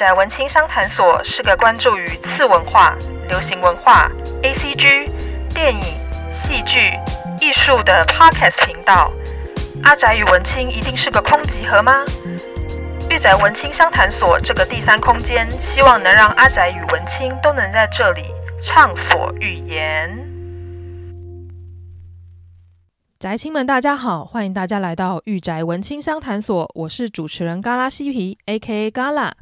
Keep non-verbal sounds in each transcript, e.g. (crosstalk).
宅文青商谈所是个关注于次文化、流行文化、ACG、电影、戏剧、艺术的 Podcast 频道。阿宅与文青一定是个空集合吗？御宅文青商谈所这个第三空间，希望能让阿宅与文青都能在这里畅所欲言。宅青们，大家好，欢迎大家来到御宅文青商谈所，我是主持人嘎拉西皮，A.K.A. 嘎拉。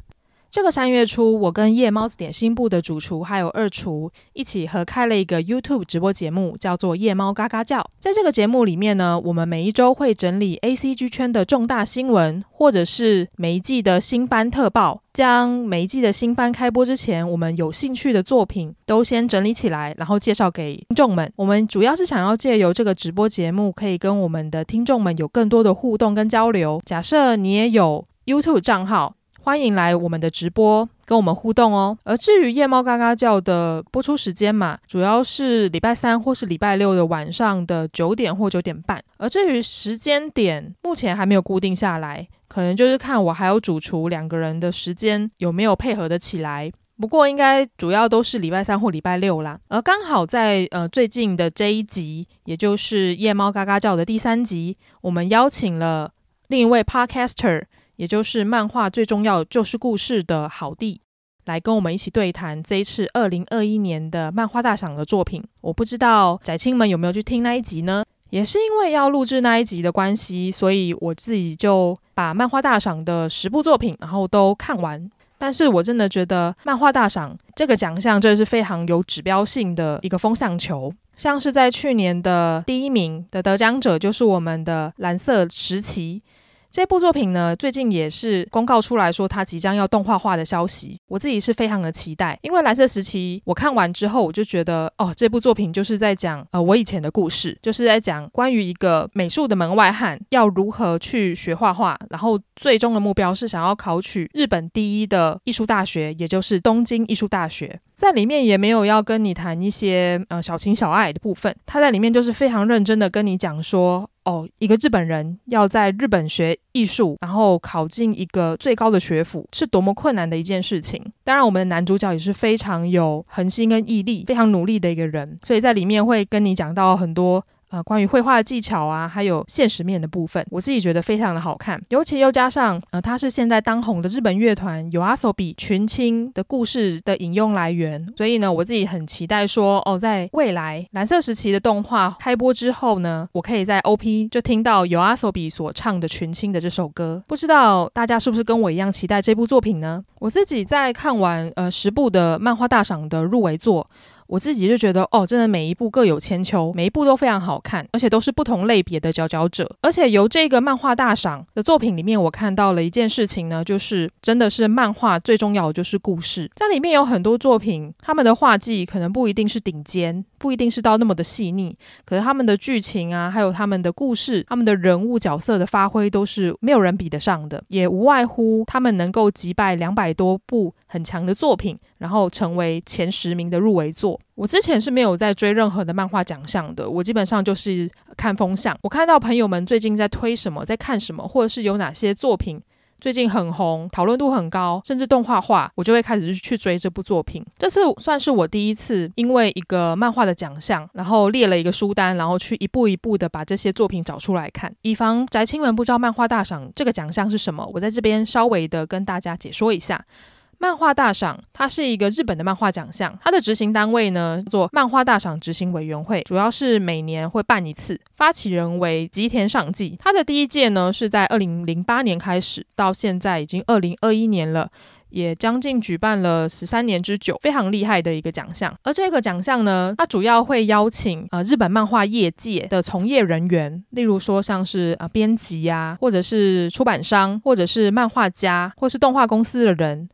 这个三月初，我跟夜猫子点心部的主厨还有二厨一起合开了一个 YouTube 直播节目，叫做《夜猫嘎嘎叫》。在这个节目里面呢，我们每一周会整理 ACG 圈的重大新闻，或者是每一季的新番特报，将每一季的新番开播之前，我们有兴趣的作品都先整理起来，然后介绍给听众们。我们主要是想要借由这个直播节目，可以跟我们的听众们有更多的互动跟交流。假设你也有 YouTube 账号。欢迎来我们的直播跟我们互动哦。而至于夜猫嘎嘎叫的播出时间嘛，主要是礼拜三或是礼拜六的晚上的九点或九点半。而至于时间点，目前还没有固定下来，可能就是看我还有主厨两个人的时间有没有配合得起来。不过应该主要都是礼拜三或礼拜六啦。而刚好在呃最近的这一集，也就是夜猫嘎嘎叫的第三集，我们邀请了另一位 Podcaster。也就是漫画最重要就是故事的好弟，来跟我们一起对谈这一次二零二一年的漫画大赏的作品。我不知道宅青们有没有去听那一集呢？也是因为要录制那一集的关系，所以我自己就把漫画大赏的十部作品然后都看完。但是我真的觉得漫画大赏这个奖项真的是非常有指标性的一个风向球，像是在去年的第一名的得奖者就是我们的蓝色时期。这部作品呢，最近也是公告出来说它即将要动画化的消息，我自己是非常的期待。因为蓝色时期我看完之后，我就觉得哦，这部作品就是在讲呃我以前的故事，就是在讲关于一个美术的门外汉要如何去学画画，然后最终的目标是想要考取日本第一的艺术大学，也就是东京艺术大学。在里面也没有要跟你谈一些呃小情小爱的部分，他在里面就是非常认真的跟你讲说。哦，一个日本人要在日本学艺术，然后考进一个最高的学府，是多么困难的一件事情。当然，我们的男主角也是非常有恒心跟毅力，非常努力的一个人，所以在里面会跟你讲到很多。呃，关于绘画的技巧啊，还有现实面的部分，我自己觉得非常的好看。尤其又加上，呃，它是现在当红的日本乐团 YOASOBI 群青的故事的引用来源，所以呢，我自己很期待说，哦，在未来蓝色时期的动画开播之后呢，我可以在 OP 就听到 YOASOBI 所唱的群青的这首歌。不知道大家是不是跟我一样期待这部作品呢？我自己在看完呃十部的漫画大赏的入围作。我自己就觉得，哦，真的每一部各有千秋，每一部都非常好看，而且都是不同类别的佼佼者。而且由这个漫画大赏的作品里面，我看到了一件事情呢，就是真的是漫画最重要的就是故事。在里面有很多作品，他们的画技可能不一定是顶尖，不一定是到那么的细腻，可是他们的剧情啊，还有他们的故事，他们的人物角色的发挥都是没有人比得上的，也无外乎他们能够击败两百多部很强的作品，然后成为前十名的入围作。我之前是没有在追任何的漫画奖项的，我基本上就是看风向。我看到朋友们最近在推什么，在看什么，或者是有哪些作品最近很红，讨论度很高，甚至动画化，我就会开始去追这部作品。这次算是我第一次因为一个漫画的奖项，然后列了一个书单，然后去一步一步的把这些作品找出来看。以防宅青们不知道漫画大赏这个奖项是什么，我在这边稍微的跟大家解说一下。漫画大赏，它是一个日本的漫画奖项，它的执行单位呢叫做漫画大赏执行委员会，主要是每年会办一次，发起人为吉田尚纪。它的第一届呢是在二零零八年开始，到现在已经二零二一年了，也将近举办了十三年之久，非常厉害的一个奖项。而这个奖项呢，它主要会邀请呃日本漫画业界的从业人员，例如说像是呃编辑呀，或者是出版商，或者是漫画家，或是动画公司的人。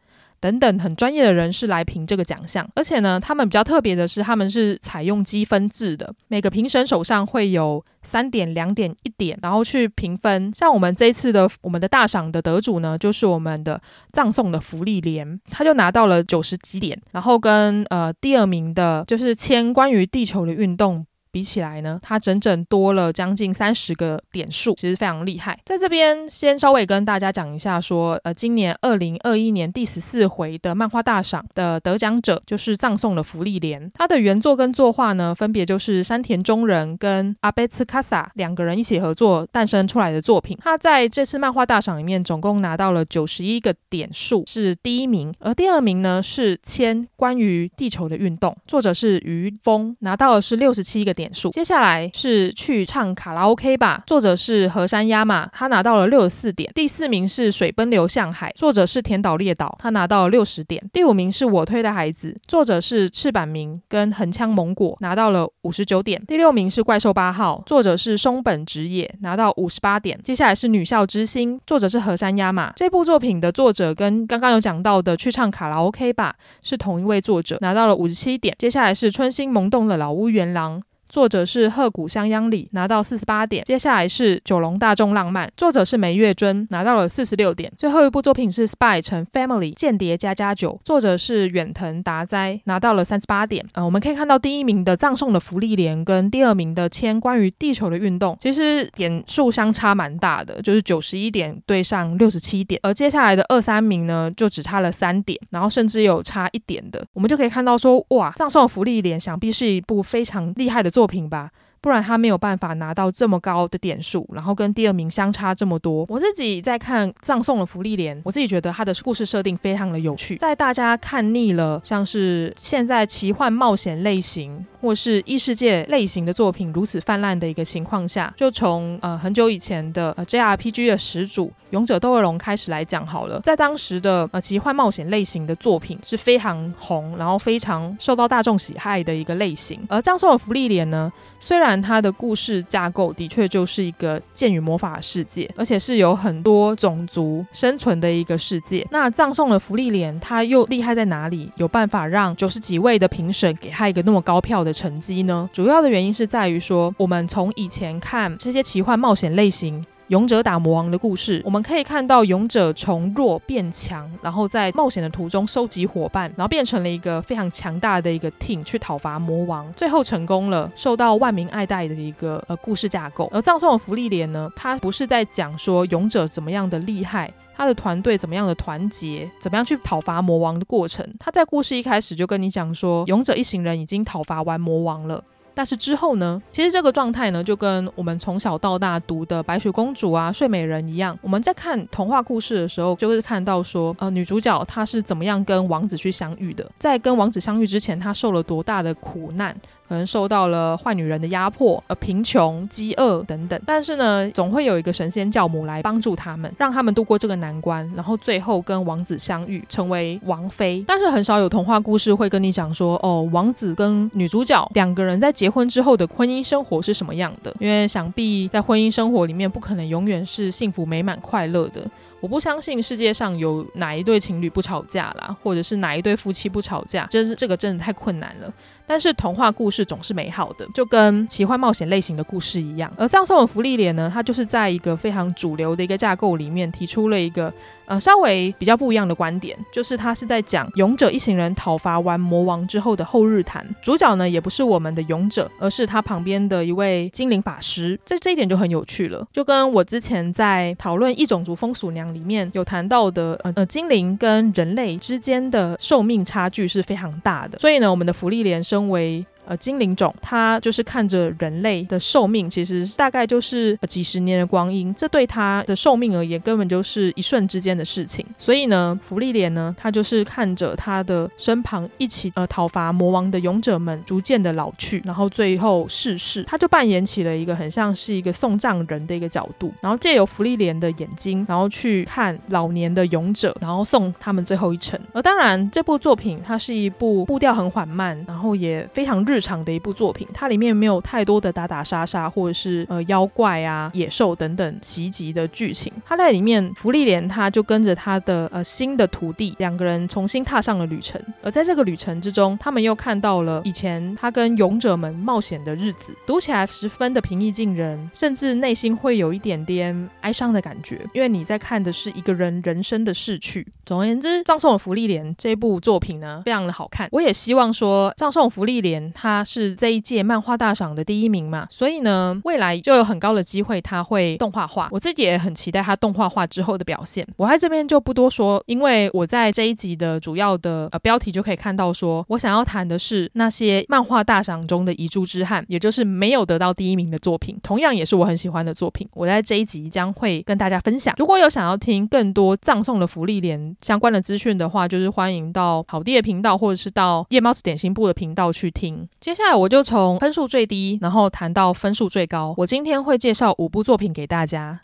等等，很专业的人士来评这个奖项，而且呢，他们比较特别的是，他们是采用积分制的，每个评审手上会有三点、两点、一点，然后去评分。像我们这一次的我们的大赏的得主呢，就是我们的葬送的福利莲，他就拿到了九十几点，然后跟呃第二名的就是签关于地球的运动。比起来呢，它整整多了将近三十个点数，其实非常厉害。在这边先稍微跟大家讲一下说，呃，今年二零二一年第十四回的漫画大赏的得奖者就是葬送了芙莉莲，他的原作跟作画呢，分别就是山田中人跟阿贝茨卡萨两个人一起合作诞生出来的作品。他在这次漫画大赏里面总共拿到了九十一个点数，是第一名，而第二名呢是千关于地球的运动，作者是于峰，拿到的是六十七个点数。接下来是去唱卡拉 OK 吧，作者是河山亚马，他拿到了六十四点。第四名是水奔流向海，作者是田岛列岛，他拿到了六十点。第五名是我推的孩子，作者是赤坂明跟横枪蒙果，拿到了五十九点。第六名是怪兽八号，作者是松本直也，拿到五十八点。接下来是女校之星，作者是河山亚马。这部作品的作者跟刚刚有讲到的去唱卡拉 OK 吧是同一位作者，拿到了五十七点。接下来是春心萌动的老屋原郎。作者是鹤谷香央里，拿到四十八点。接下来是九龙大众浪漫，作者是梅月尊，拿到了四十六点。最后一部作品是 Spy 成 Family 间谍加加九，作者是远藤达哉，拿到了三十八点。呃，我们可以看到第一名的葬送的芙莉莲跟第二名的千关于地球的运动，其实点数相差蛮大的，就是九十一点对上六十七点。而接下来的二三名呢，就只差了三点，然后甚至有差一点的。我们就可以看到说，哇，葬送的芙莉莲想必是一部非常厉害的作。作品吧，不然他没有办法拿到这么高的点数，然后跟第二名相差这么多。我自己在看《葬送了芙莉莲》，我自己觉得他的故事设定非常的有趣。在大家看腻了，像是现在奇幻冒险类型或是异世界类型的作品如此泛滥的一个情况下，就从呃很久以前的呃 JRPG 的始祖。勇者斗恶龙开始来讲好了，在当时的呃奇幻冒险类型的作品是非常红，然后非常受到大众喜爱的一个类型。而葬送的芙莉莲呢，虽然它的故事架构的确就是一个剑与魔法世界，而且是有很多种族生存的一个世界。那葬送的芙莉莲，它又厉害在哪里？有办法让九十几位的评审给他一个那么高票的成绩呢？主要的原因是在于说，我们从以前看这些奇幻冒险类型。勇者打魔王的故事，我们可以看到勇者从弱变强，然后在冒险的途中收集伙伴，然后变成了一个非常强大的一个 team 去讨伐魔王，最后成功了，受到万民爱戴的一个呃故事架构。而葬送的芙莉莲呢，它不是在讲说勇者怎么样的厉害，他的团队怎么样的团结，怎么样去讨伐魔王的过程。他在故事一开始就跟你讲说，勇者一行人已经讨伐完魔王了。但是之后呢，其实这个状态呢，就跟我们从小到大读的白雪公主啊、睡美人一样。我们在看童话故事的时候，就会看到说，呃，女主角她是怎么样跟王子去相遇的，在跟王子相遇之前，她受了多大的苦难。可能受到了坏女人的压迫，呃，贫穷、饥饿等等，但是呢，总会有一个神仙教母来帮助他们，让他们度过这个难关，然后最后跟王子相遇，成为王妃。但是很少有童话故事会跟你讲说，哦，王子跟女主角两个人在结婚之后的婚姻生活是什么样的？因为想必在婚姻生活里面，不可能永远是幸福美满、快乐的。我不相信世界上有哪一对情侣不吵架啦，或者是哪一对夫妻不吵架，真是这个真的太困难了。但是童话故事总是美好的，就跟奇幻冒险类型的故事一样。而葬送的芙莉莲呢，它就是在一个非常主流的一个架构里面提出了一个呃稍微比较不一样的观点，就是它是在讲勇者一行人讨伐完魔王之后的后日谈。主角呢也不是我们的勇者，而是他旁边的一位精灵法师。这这一点就很有趣了，就跟我之前在讨论异种族风俗娘里面有谈到的，呃呃，精灵跟人类之间的寿命差距是非常大的。所以呢，我们的福利连是身为呃，精灵种，它就是看着人类的寿命，其实大概就是几十年的光阴，这对它的寿命而言，根本就是一瞬之间的事情。所以呢，芙莉莲呢，它就是看着他的身旁一起呃讨伐魔王的勇者们逐渐的老去，然后最后逝世，他就扮演起了一个很像是一个送葬人的一个角度，然后借由芙莉莲的眼睛，然后去看老年的勇者，然后送他们最后一程。而当然，这部作品它是一部步调很缓慢，然后也非常日。日常的一部作品，它里面没有太多的打打杀杀，或者是呃妖怪啊、野兽等等袭击的剧情。它在里面，芙莉莲他就跟着他的呃新的徒弟两个人重新踏上了旅程。而在这个旅程之中，他们又看到了以前他跟勇者们冒险的日子，读起来十分的平易近人，甚至内心会有一点点哀伤的感觉，因为你在看的是一个人人生的逝去。总而言之，葬送的芙莉莲这部作品呢，非常的好看。我也希望说，葬送的芙莉莲他是这一届漫画大赏的第一名嘛，所以呢，未来就有很高的机会他会动画化。我自己也很期待他动画化之后的表现。我在这边就不多说，因为我在这一集的主要的呃标题就可以看到说，我想要谈的是那些漫画大赏中的遗珠之憾，也就是没有得到第一名的作品，同样也是我很喜欢的作品。我在这一集将会跟大家分享。如果有想要听更多葬送的福利连相关的资讯的话，就是欢迎到好弟的频道，或者是到夜猫子点心部的频道去听。接下来我就从分数最低，然后谈到分数最高。我今天会介绍五部作品给大家。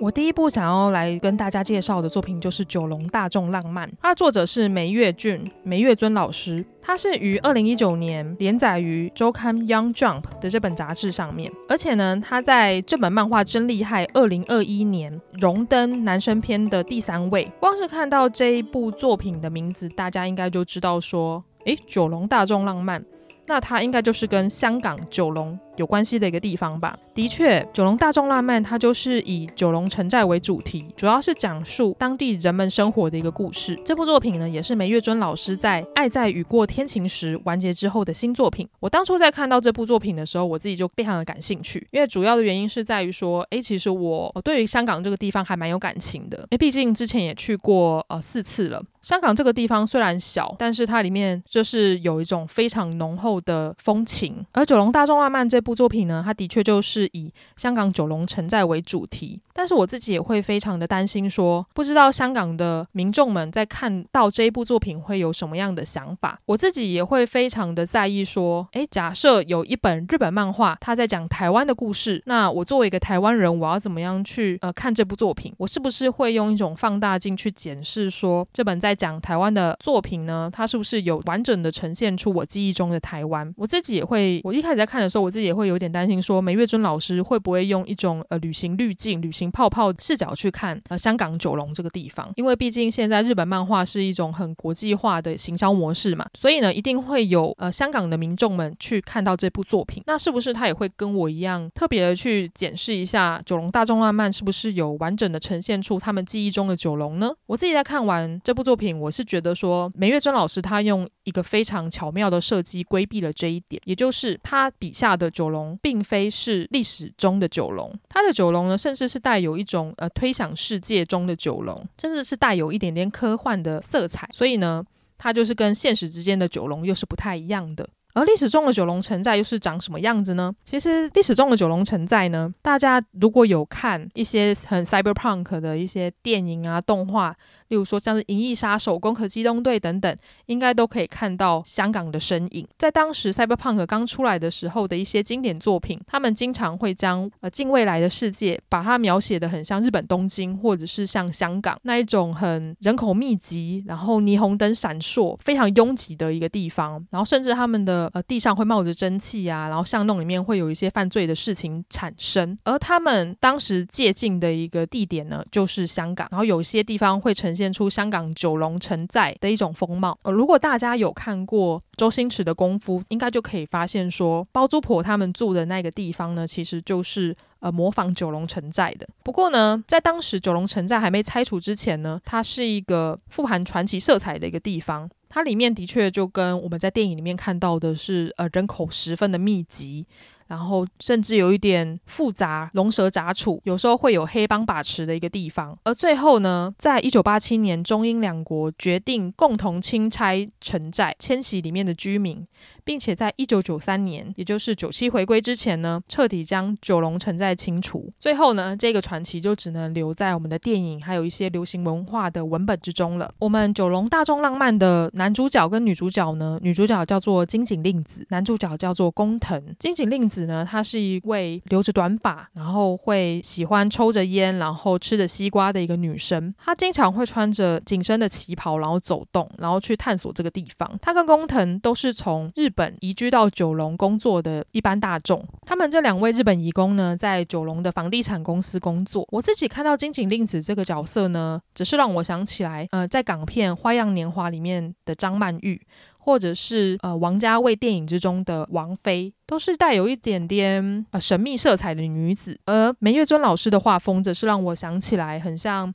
我第一部想要来跟大家介绍的作品就是《九龙大众浪漫》，它的作者是梅月俊、梅月尊老师，他是于二零一九年连载于周刊《Young Jump》的这本杂志上面，而且呢，他在这本漫画真厉害，二零二一年荣登男生篇的第三位。光是看到这一部作品的名字，大家应该就知道说，诶，《九龙大众浪漫》，那它应该就是跟香港九龙有关系的一个地方吧。的确，九龙大众浪漫它就是以九龙城寨为主题，主要是讲述当地人们生活的一个故事。这部作品呢，也是梅月尊老师在《爱在雨过天晴时》完结之后的新作品。我当初在看到这部作品的时候，我自己就非常的感兴趣，因为主要的原因是在于说，诶，其实我对于香港这个地方还蛮有感情的，诶，毕竟之前也去过呃四次了。香港这个地方虽然小，但是它里面就是有一种非常浓厚的风情。而九龙大众浪漫这部作品呢，它的确就是以香港九龙城寨为主题，但是我自己也会非常的担心说，说不知道香港的民众们在看到这一部作品会有什么样的想法。我自己也会非常的在意说，诶，假设有一本日本漫画，它在讲台湾的故事，那我作为一个台湾人，我要怎么样去呃看这部作品？我是不是会用一种放大镜去检视说，这本在讲台湾的作品呢，它是不是有完整的呈现出我记忆中的台湾？我自己也会，我一开始在看的时候，我自己会有点担心。说梅月尊老师会不会用一种呃旅行滤镜、旅行泡泡视角去看呃香港九龙这个地方？因为毕竟现在日本漫画是一种很国际化的行销模式嘛，所以呢，一定会有呃香港的民众们去看到这部作品。那是不是他也会跟我一样特别的去检视一下九龙大众浪漫是不是有完整的呈现出他们记忆中的九龙呢？我自己在看完这部作品，我是觉得说梅月尊老师他用一个非常巧妙的设计规避了这一点，也就是他笔下的九龙并非是历史中的九龙，他的九龙呢，甚至是带有一种呃推想世界中的九龙，甚至是带有一点点科幻的色彩，所以呢，它就是跟现实之间的九龙又是不太一样的。而历史中的九龙城寨又是长什么样子呢？其实历史中的九龙城寨呢，大家如果有看一些很 cyberpunk 的一些电影啊、动画。例如说，像是《银翼杀手》《攻壳机动队》等等，应该都可以看到香港的身影。在当时 Cyberpunk 刚出来的时候的一些经典作品，他们经常会将呃近未来的世界，把它描写的很像日本东京，或者是像香港那一种很人口密集，然后霓虹灯闪烁、非常拥挤的一个地方。然后甚至他们的呃地上会冒着蒸汽啊，然后巷弄里面会有一些犯罪的事情产生。而他们当时借镜的一个地点呢，就是香港。然后有些地方会呈现。现出香港九龙城寨的一种风貌。呃，如果大家有看过周星驰的功夫，应该就可以发现说，包租婆他们住的那个地方呢，其实就是呃模仿九龙城寨的。不过呢，在当时九龙城寨还没拆除之前呢，它是一个富含传奇色彩的一个地方。它里面的确就跟我们在电影里面看到的是，呃，人口十分的密集。然后甚至有一点复杂，龙蛇杂处，有时候会有黑帮把持的一个地方。而最后呢，在一九八七年，中英两国决定共同清拆城寨，迁徙里面的居民。并且在一九九三年，也就是九七回归之前呢，彻底将九龙城寨清除。最后呢，这个传奇就只能留在我们的电影，还有一些流行文化的文本之中了。我们九龙大众浪漫的男主角跟女主角呢，女主角叫做金井令子，男主角叫做工藤。金井令子呢，她是一位留着短发，然后会喜欢抽着烟，然后吃着西瓜的一个女生。她经常会穿着紧身的旗袍，然后走动，然后去探索这个地方。她跟工藤都是从日本移居到九龙工作的一般大众，他们这两位日本移工呢，在九龙的房地产公司工作。我自己看到金井令子这个角色呢，只是让我想起来，呃，在港片《花样年华》里面的张曼玉。或者是呃王家卫电影之中的王菲，都是带有一点点呃神秘色彩的女子。而梅月尊老师的画风，则是让我想起来很像。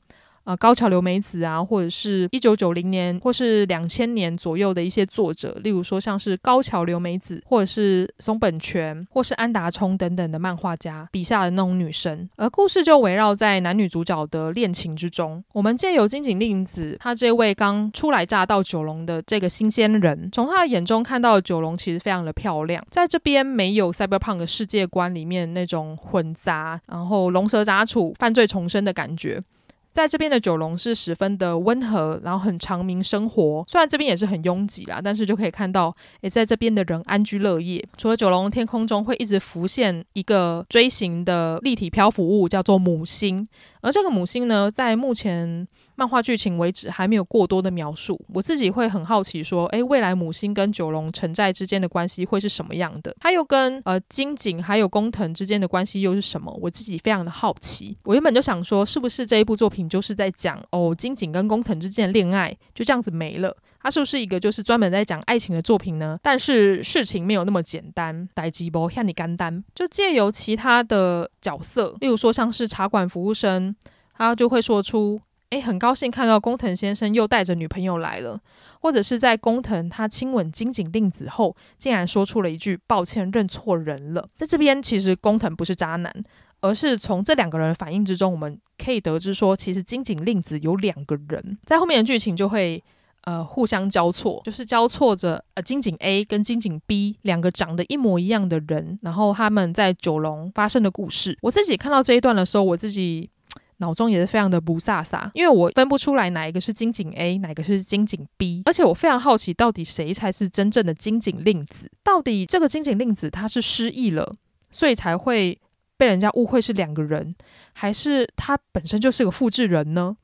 呃，高桥留美子啊，或者是一九九零年或是两千年左右的一些作者，例如说像是高桥留美子，或者是松本泉，或是安达充等等的漫画家笔下的那种女生。而故事就围绕在男女主角的恋情之中。我们借由金井令子，她这位刚初来乍到九龙的这个新鲜人，从她的眼中看到九龙其实非常的漂亮，在这边没有 cyberpunk 的世界观里面那种混杂，然后龙蛇杂处、犯罪丛生的感觉。在这边的九龙是十分的温和，然后很长民生活。虽然这边也是很拥挤啦，但是就可以看到，诶，在这边的人安居乐业。除了九龙，天空中会一直浮现一个锥形的立体漂浮物，叫做母星。而这个母星呢，在目前漫画剧情为止还没有过多的描述。我自己会很好奇，说，诶，未来母星跟九龙城寨之间的关系会是什么样的？它又跟呃金井还有工藤之间的关系又是什么？我自己非常的好奇。我原本就想说，是不是这一部作品就是在讲哦金井跟工藤之间的恋爱就这样子没了？它是不是一个就是专门在讲爱情的作品呢？但是事情没有那么简单，代志无遐尔简单，就借由其他的角色，例如说像是茶馆服务生，他就会说出，诶，很高兴看到工藤先生又带着女朋友来了，或者是在工藤他亲吻金井令子后，竟然说出了一句抱歉，认错人了。在这边其实工藤不是渣男，而是从这两个人反应之中，我们可以得知说，其实金井令子有两个人，在后面的剧情就会。呃，互相交错，就是交错着呃，金井 A 跟金井 B 两个长得一模一样的人，然后他们在九龙发生的故事。我自己看到这一段的时候，我自己 (tsk) 脑中也是非常的不飒飒，因为我分不出来哪一个是金井 A，哪个是金井 B，而且我非常好奇，到底谁才是真正的金井令子？到底这个金井令子他是失忆了，所以才会被人家误会是两个人，还是他本身就是个复制人呢？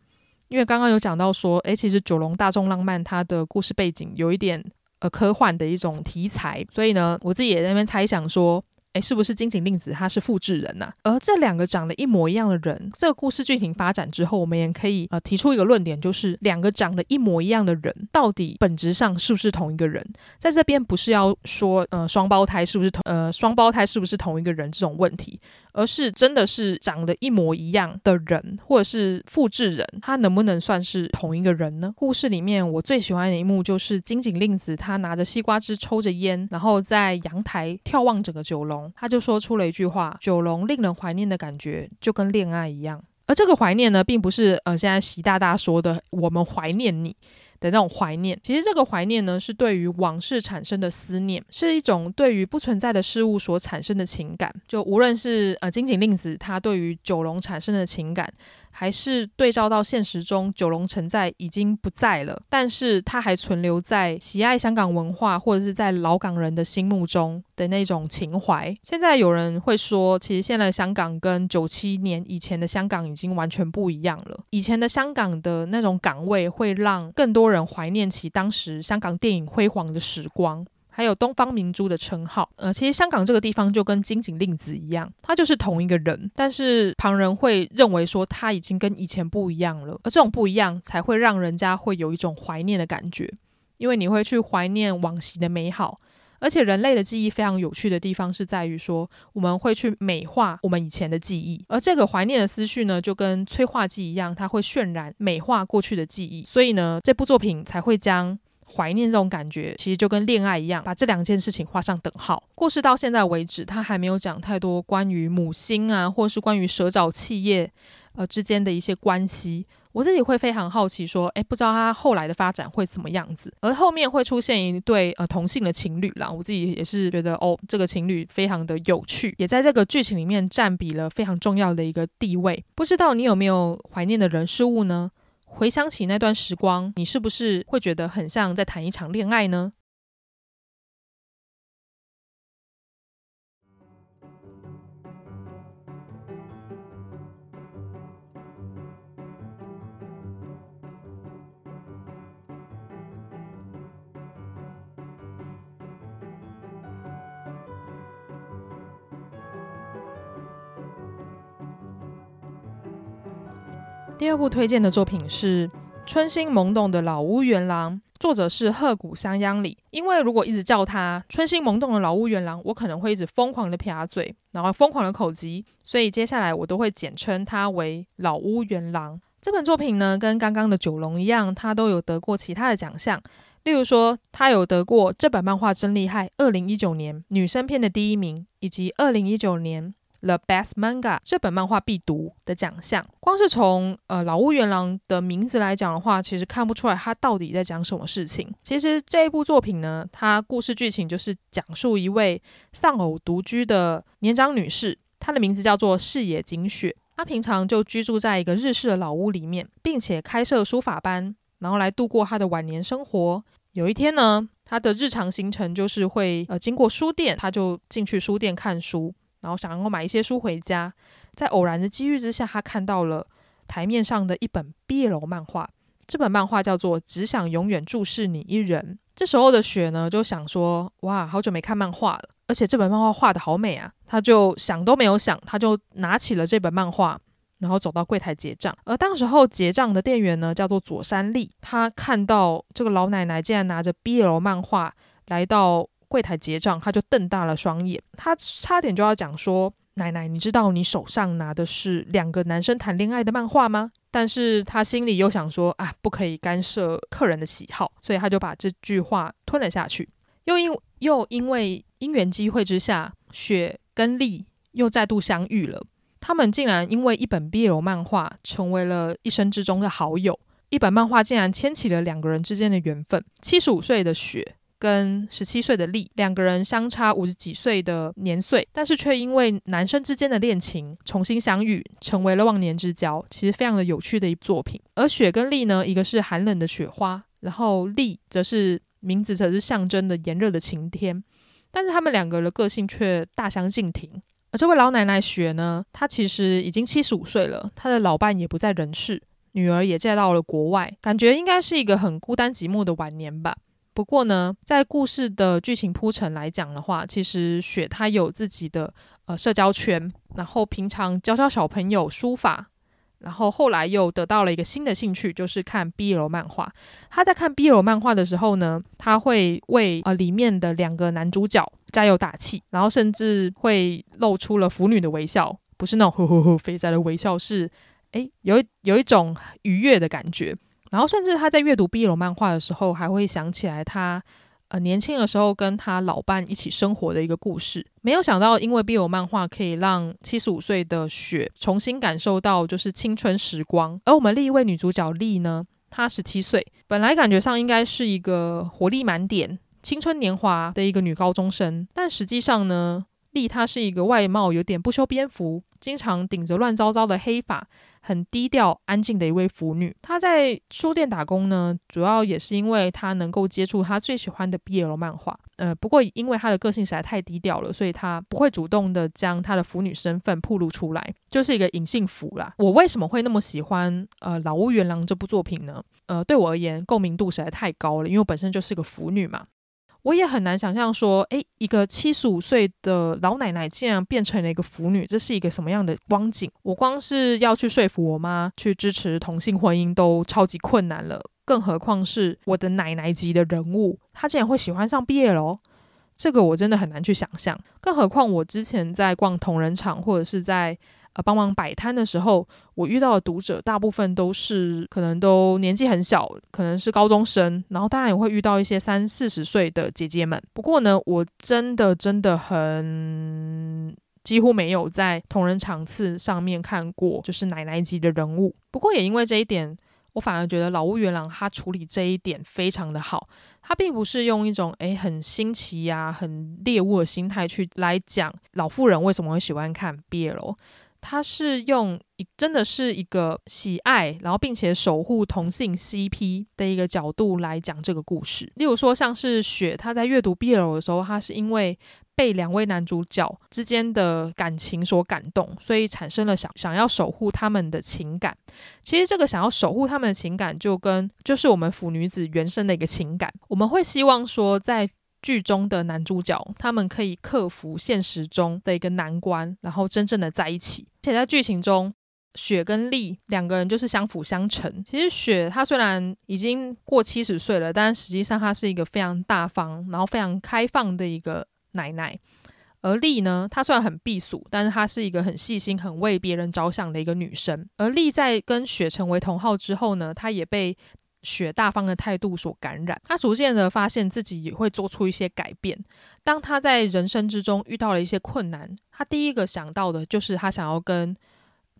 因为刚刚有讲到说，诶，其实九龙大众浪漫它的故事背景有一点呃科幻的一种题材，所以呢，我自己也在那边猜想说。哎，是不是金井令子他是复制人呐、而这两个长得一模一样的人，这个故事剧情发展之后，我们也可以呃提出一个论点，就是两个长得一模一样的人，到底本质上是不是同一个人？在这边不是要说呃双胞胎是不是同呃双胞胎是不是同一个人这种问题，而是真的是长得一模一样的人，或者是复制人，他能不能算是同一个人呢？故事里面我最喜欢的一幕就是金井令子他拿着西瓜汁抽着烟，然后在阳台眺望整个九龙。他就说出了一句话：“九龙令人怀念的感觉，就跟恋爱一样。”而这个怀念呢，并不是呃现在习大大说的“我们怀念你”的那种怀念。其实这个怀念呢，是对于往事产生的思念，是一种对于不存在的事物所产生的情感。就无论是呃金井令子他对于九龙产生的情感。还是对照到现实中，九龙城寨已经不在了，但是它还存留在喜爱香港文化或者是在老港人的心目中的那种情怀。现在有人会说，其实现在的香港跟九七年以前的香港已经完全不一样了。以前的香港的那种港味，会让更多人怀念起当时香港电影辉煌的时光。还有东方明珠的称号，呃，其实香港这个地方就跟金井令子一样，他就是同一个人，但是旁人会认为说他已经跟以前不一样了，而这种不一样才会让人家会有一种怀念的感觉，因为你会去怀念往昔的美好，而且人类的记忆非常有趣的地方是在于说，我们会去美化我们以前的记忆，而这个怀念的思绪呢，就跟催化剂一样，它会渲染美化过去的记忆，所以呢，这部作品才会将。怀念这种感觉，其实就跟恋爱一样，把这两件事情画上等号。故事到现在为止，他还没有讲太多关于母星啊，或是关于蛇沼企业呃之间的一些关系。我自己会非常好奇，说，诶，不知道他后来的发展会怎么样子？而后面会出现一对呃同性的情侣啦，我自己也是觉得，哦，这个情侣非常的有趣，也在这个剧情里面占比了非常重要的一个地位。不知道你有没有怀念的人事物呢？回想起那段时光，你是不是会觉得很像在谈一场恋爱呢？第二部推荐的作品是《春心萌动的老屋原狼》，作者是鹤谷香央里。因为如果一直叫他春心萌动的老屋原郎，我可能会一直疯狂的撇嘴，然后疯狂的口疾，所以接下来我都会简称他为老屋原狼。这本作品呢，跟刚刚的九龙一样，他都有得过其他的奖项。例如说，他有得过这本漫画真厉害，二零一九年女生篇的第一名，以及二零一九年 The Best Manga 这本漫画必读的奖项。光是从呃老屋原郎的名字来讲的话，其实看不出来他到底在讲什么事情。其实这一部作品呢，它故事剧情就是讲述一位丧偶独居的年长女士，她的名字叫做视野景雪。她平常就居住在一个日式的老屋里面，并且开设书法班。然后来度过她的晚年生活。有一天呢，她的日常行程就是会呃经过书店，她就进去书店看书，然后想要买一些书回家。在偶然的机遇之下，他看到了台面上的一本 BL 漫画。这本漫画叫做《只想永远注视你一人》。这时候的雪呢就想说：哇，好久没看漫画了，而且这本漫画画得好美啊！他就想都没有想，他就拿起了这本漫画。然后走到柜台结账，而当时候结账的店员呢，叫做佐山丽。他看到这个老奶奶竟然拿着 BL 漫画来到柜台结账，他就瞪大了双眼。他差点就要讲说：“奶奶，你知道你手上拿的是两个男生谈恋爱的漫画吗？”但是他心里又想说：“啊，不可以干涉客人的喜好。”所以他就把这句话吞了下去。又因又因为因缘机会之下，雪跟丽又再度相遇了。他们竟然因为一本 BL 漫画成为了一生之中的好友。一本漫画竟然牵起了两个人之间的缘分。七十五岁的雪跟十七岁的丽，两个人相差五十几岁的年岁，但是却因为男生之间的恋情重新相遇，成为了忘年之交。其实非常的有趣的一部作品。而雪跟丽呢，一个是寒冷的雪花，然后丽则是名字则是象征的炎热的晴天。但是他们两个的个性却大相径庭。而这位老奶奶雪呢，她其实已经七十五岁了，她的老伴也不在人世，女儿也嫁到了国外，感觉应该是一个很孤单寂寞的晚年吧。不过呢，在故事的剧情铺陈来讲的话，其实雪她有自己的呃社交圈，然后平常教教小朋友书法。然后后来又得到了一个新的兴趣，就是看 BL 漫画。他在看 BL 漫画的时候呢，他会为呃里面的两个男主角加油打气，然后甚至会露出了腐女的微笑，不是那种 (laughs) 呵呵呵肥宅的微笑，是诶有一有一种愉悦的感觉。然后甚至他在阅读 BL 漫画的时候，还会想起来他。呃，年轻的时候跟他老伴一起生活的一个故事，没有想到因为 BL 漫画可以让七十五岁的雪重新感受到就是青春时光。而我们另一位女主角丽呢，她十七岁，本来感觉上应该是一个活力满点、青春年华的一个女高中生，但实际上呢，丽她是一个外貌有点不修边幅，经常顶着乱糟糟的黑发。很低调、安静的一位腐女，她在书店打工呢，主要也是因为她能够接触她最喜欢的 BL 漫画。呃，不过因为她的个性实在太低调了，所以她不会主动的将她的腐女身份暴露出来，就是一个隐性腐啦。我为什么会那么喜欢呃《老屋原狼》这部作品呢？呃，对我而言，共鸣度实在太高了，因为我本身就是个腐女嘛。我也很难想象说，诶，一个七十五岁的老奶奶竟然变成了一个腐女，这是一个什么样的光景？我光是要去说服我妈去支持同性婚姻都超级困难了，更何况是我的奶奶级的人物，她竟然会喜欢上 BL，这个我真的很难去想象。更何况我之前在逛同人场或者是在。呃，帮忙摆摊的时候，我遇到的读者大部分都是可能都年纪很小，可能是高中生，然后当然也会遇到一些三四十岁的姐姐们。不过呢，我真的真的很几乎没有在同人场次上面看过就是奶奶级的人物。不过也因为这一点，我反而觉得老屋原朗他处理这一点非常的好。他并不是用一种诶很新奇呀、很猎物的心态去来讲老妇人为什么会喜欢看 BL。他是用一真的是一个喜爱，然后并且守护同性 CP 的一个角度来讲这个故事。例如说，像是雪，他在阅读 BL 的时候，他是因为被两位男主角之间的感情所感动，所以产生了想想要守护他们的情感。其实这个想要守护他们的情感，就跟就是我们腐女子原生的一个情感。我们会希望说，在剧中的男主角，他们可以克服现实中的一个难关，然后真正的在一起。而且在剧情中，雪跟丽两个人就是相辅相成。其实雪她虽然已经过七十岁了，但实际上她是一个非常大方，然后非常开放的一个奶奶。而丽呢，她虽然很避俗，但是她是一个很细心、很为别人着想的一个女生。而丽在跟雪成为同好之后呢，她也被雪大方的态度所感染，他逐渐的发现自己也会做出一些改变。当他在人生之中遇到了一些困难，他第一个想到的就是他想要跟。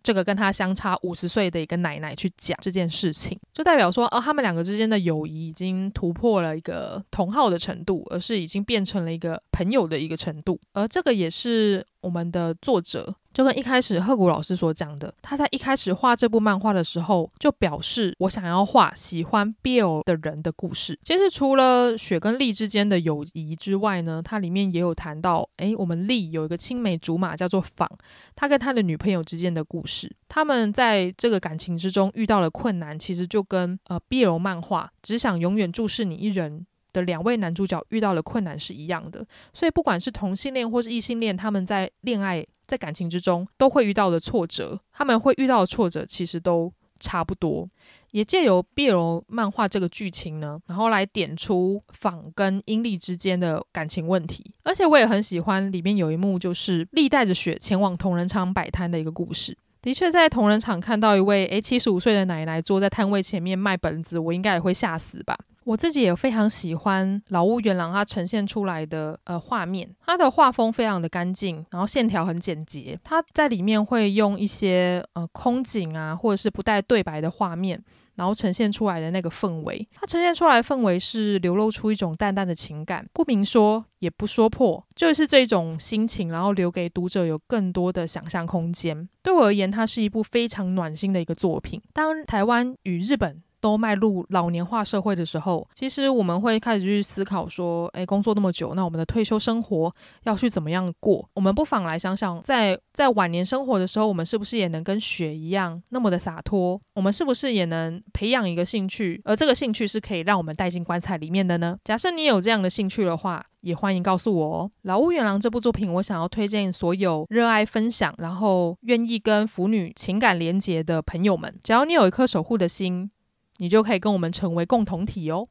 这个跟他相差五十岁的一个奶奶去讲这件事情，就代表说，哦，他们两个之间的友谊已经突破了一个同好的程度，而是已经变成了一个朋友的一个程度，而这个也是我们的作者。就跟一开始贺古老师所讲的，他在一开始画这部漫画的时候，就表示我想要画喜欢 Bill 的人的故事。其实除了雪跟丽之间的友谊之外呢，它里面也有谈到，哎，我们丽有一个青梅竹马叫做仿，他跟他的女朋友之间的故事。他们在这个感情之中遇到了困难，其实就跟呃 Bill 漫画只想永远注视你一人的两位男主角遇到的困难是一样的。所以不管是同性恋或是异性恋，他们在恋爱。在感情之中都会遇到的挫折，他们会遇到的挫折其实都差不多。也借由 BL 漫画这个剧情呢，然后来点出昉跟英利之间的感情问题。而且我也很喜欢里面有一幕，就是莉带着雪前往同仁场摆摊的一个故事。的确，在同仁场看到一位诶七十五岁的奶奶坐在摊位前面卖本子，我应该也会吓死吧。我自己也非常喜欢老屋元郎他呈现出来的呃画面，他的画风非常的干净，然后线条很简洁。他在里面会用一些呃空景啊，或者是不带对白的画面，然后呈现出来的那个氛围。它呈现出来的氛围是流露出一种淡淡的情感，不明说也不说破，就是这种心情，然后留给读者有更多的想象空间。对我而言，它是一部非常暖心的一个作品。当台湾与日本都迈入老年化社会的时候，其实我们会开始去思考说，诶，工作那么久，那我们的退休生活要去怎么样过？我们不妨来想想，在在晚年生活的时候，我们是不是也能跟雪一样那么的洒脱？我们是不是也能培养一个兴趣，而这个兴趣是可以让我们带进棺材里面的呢？假设你有这样的兴趣的话，也欢迎告诉我哦。老屋原郎这部作品，我想要推荐所有热爱分享，然后愿意跟腐女情感连结的朋友们，只要你有一颗守护的心。你就可以跟我们成为共同体哦。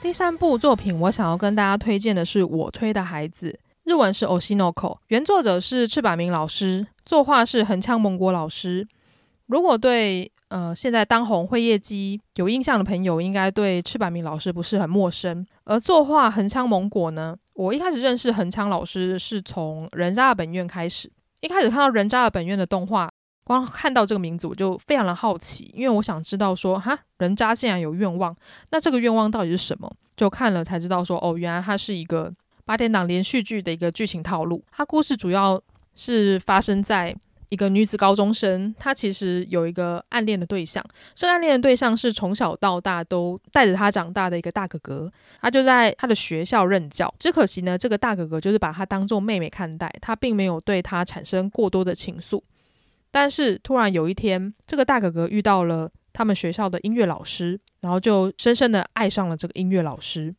第三部作品，我想要跟大家推荐的是《我推的孩子》。日文是 Oshinoko，原作者是赤坂明老师，作画是横枪蒙国老师。如果对呃现在当红辉夜姬有印象的朋友，应该对赤坂明老师不是很陌生。而作画横枪蒙国呢，我一开始认识横枪老师是从人渣的本愿开始。一开始看到人渣的本愿的动画，光看到这个名字我就非常的好奇，因为我想知道说哈人渣竟然有愿望，那这个愿望到底是什么？就看了才知道说哦，原来他是一个。八点档连续剧的一个剧情套路，它故事主要是发生在一个女子高中生，她其实有一个暗恋的对象，这暗恋的对象是从小到大都带着她长大的一个大哥哥，他就在他的学校任教。只可惜呢，这个大哥哥就是把她当做妹妹看待，他并没有对她产生过多的情愫。但是突然有一天，这个大哥哥遇到了他们学校的音乐老师，然后就深深的爱上了这个音乐老师。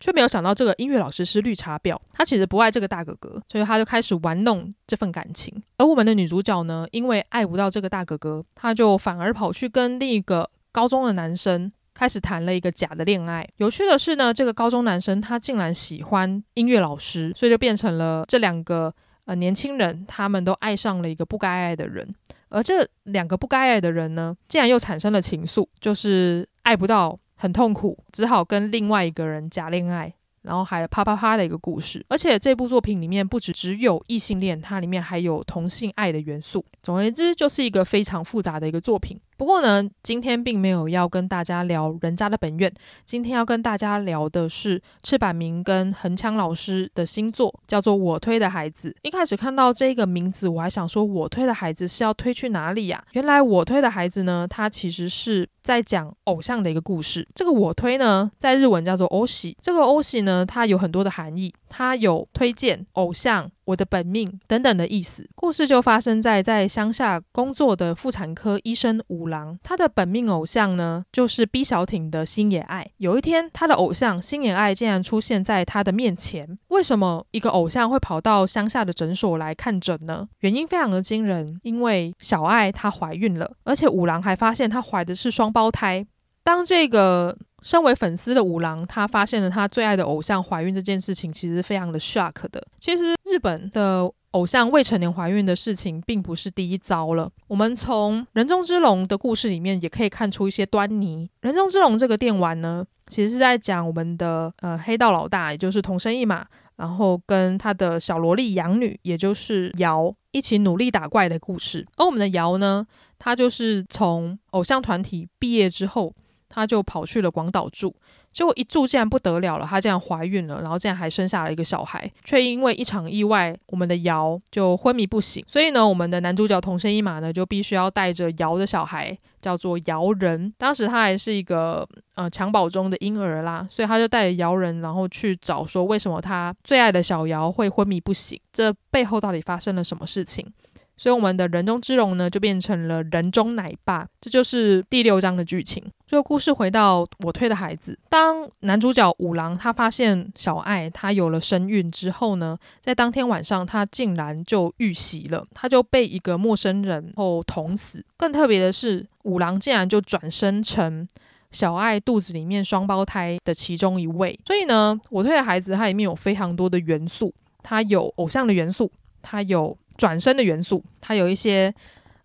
却没有想到，这个音乐老师是绿茶婊，他其实不爱这个大哥哥，所以他就开始玩弄这份感情。而我们的女主角呢，因为爱不到这个大哥哥，她就反而跑去跟另一个高中的男生开始谈了一个假的恋爱。有趣的是呢，这个高中男生他竟然喜欢音乐老师，所以就变成了这两个呃年轻人，他们都爱上了一个不该爱的人。而这两个不该爱的人呢，竟然又产生了情愫，就是爱不到。很痛苦，只好跟另外一个人假恋爱，然后还啪啪啪的一个故事。而且这部作品里面不只只有异性恋，它里面还有同性爱的元素。总而言之，就是一个非常复杂的一个作品。不过呢，今天并没有要跟大家聊人家的本愿，今天要跟大家聊的是赤坂明跟横枪老师的新作，叫做《我推的孩子》。一开始看到这个名字，我还想说，我推的孩子是要推去哪里呀？原来我推的孩子呢，它其实是在讲偶像的一个故事。这个我推呢，在日文叫做欧喜。这个欧喜呢，它有很多的含义，它有推荐偶像。我的本命等等的意思，故事就发生在在乡下工作的妇产科医生五郎，他的本命偶像呢，就是 B 小町的星野爱。有一天，他的偶像星野爱竟然出现在他的面前。为什么一个偶像会跑到乡下的诊所来看诊呢？原因非常的惊人，因为小爱她怀孕了，而且五郎还发现她怀的是双胞胞胎。当这个身为粉丝的五郎，他发现了他最爱的偶像怀孕这件事情，其实非常的 shock 的。其实日本的偶像未成年怀孕的事情，并不是第一遭了。我们从人中之龙的故事里面也可以看出一些端倪。人中之龙这个电玩呢，其实是在讲我们的呃黑道老大，也就是桐生一马，然后跟他的小萝莉养女，也就是瑶一起努力打怪的故事。而我们的瑶呢，他就是从偶像团体毕业之后。他就跑去了广岛住，结果一住竟然不得了了，他竟然怀孕了，然后竟然还生下了一个小孩，却因为一场意外，我们的瑶就昏迷不醒。所以呢，我们的男主角桐生一马呢，就必须要带着瑶的小孩，叫做瑶人。当时他还是一个呃襁褓中的婴儿啦，所以他就带着瑶人，然后去找说为什么他最爱的小瑶会昏迷不醒，这背后到底发生了什么事情？所以我们的人中之龙呢，就变成了人中奶爸，这就是第六章的剧情。最后故事回到我推的孩子，当男主角五郎他发现小爱她有了身孕之后呢，在当天晚上他竟然就遇袭了，他就被一个陌生人后捅死。更特别的是，五郎竟然就转生成小爱肚子里面双胞胎的其中一位。所以呢，我推的孩子它里面有非常多的元素，它有偶像的元素，它有。转生的元素，它有一些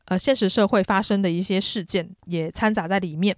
呃现实社会发生的一些事件也掺杂在里面。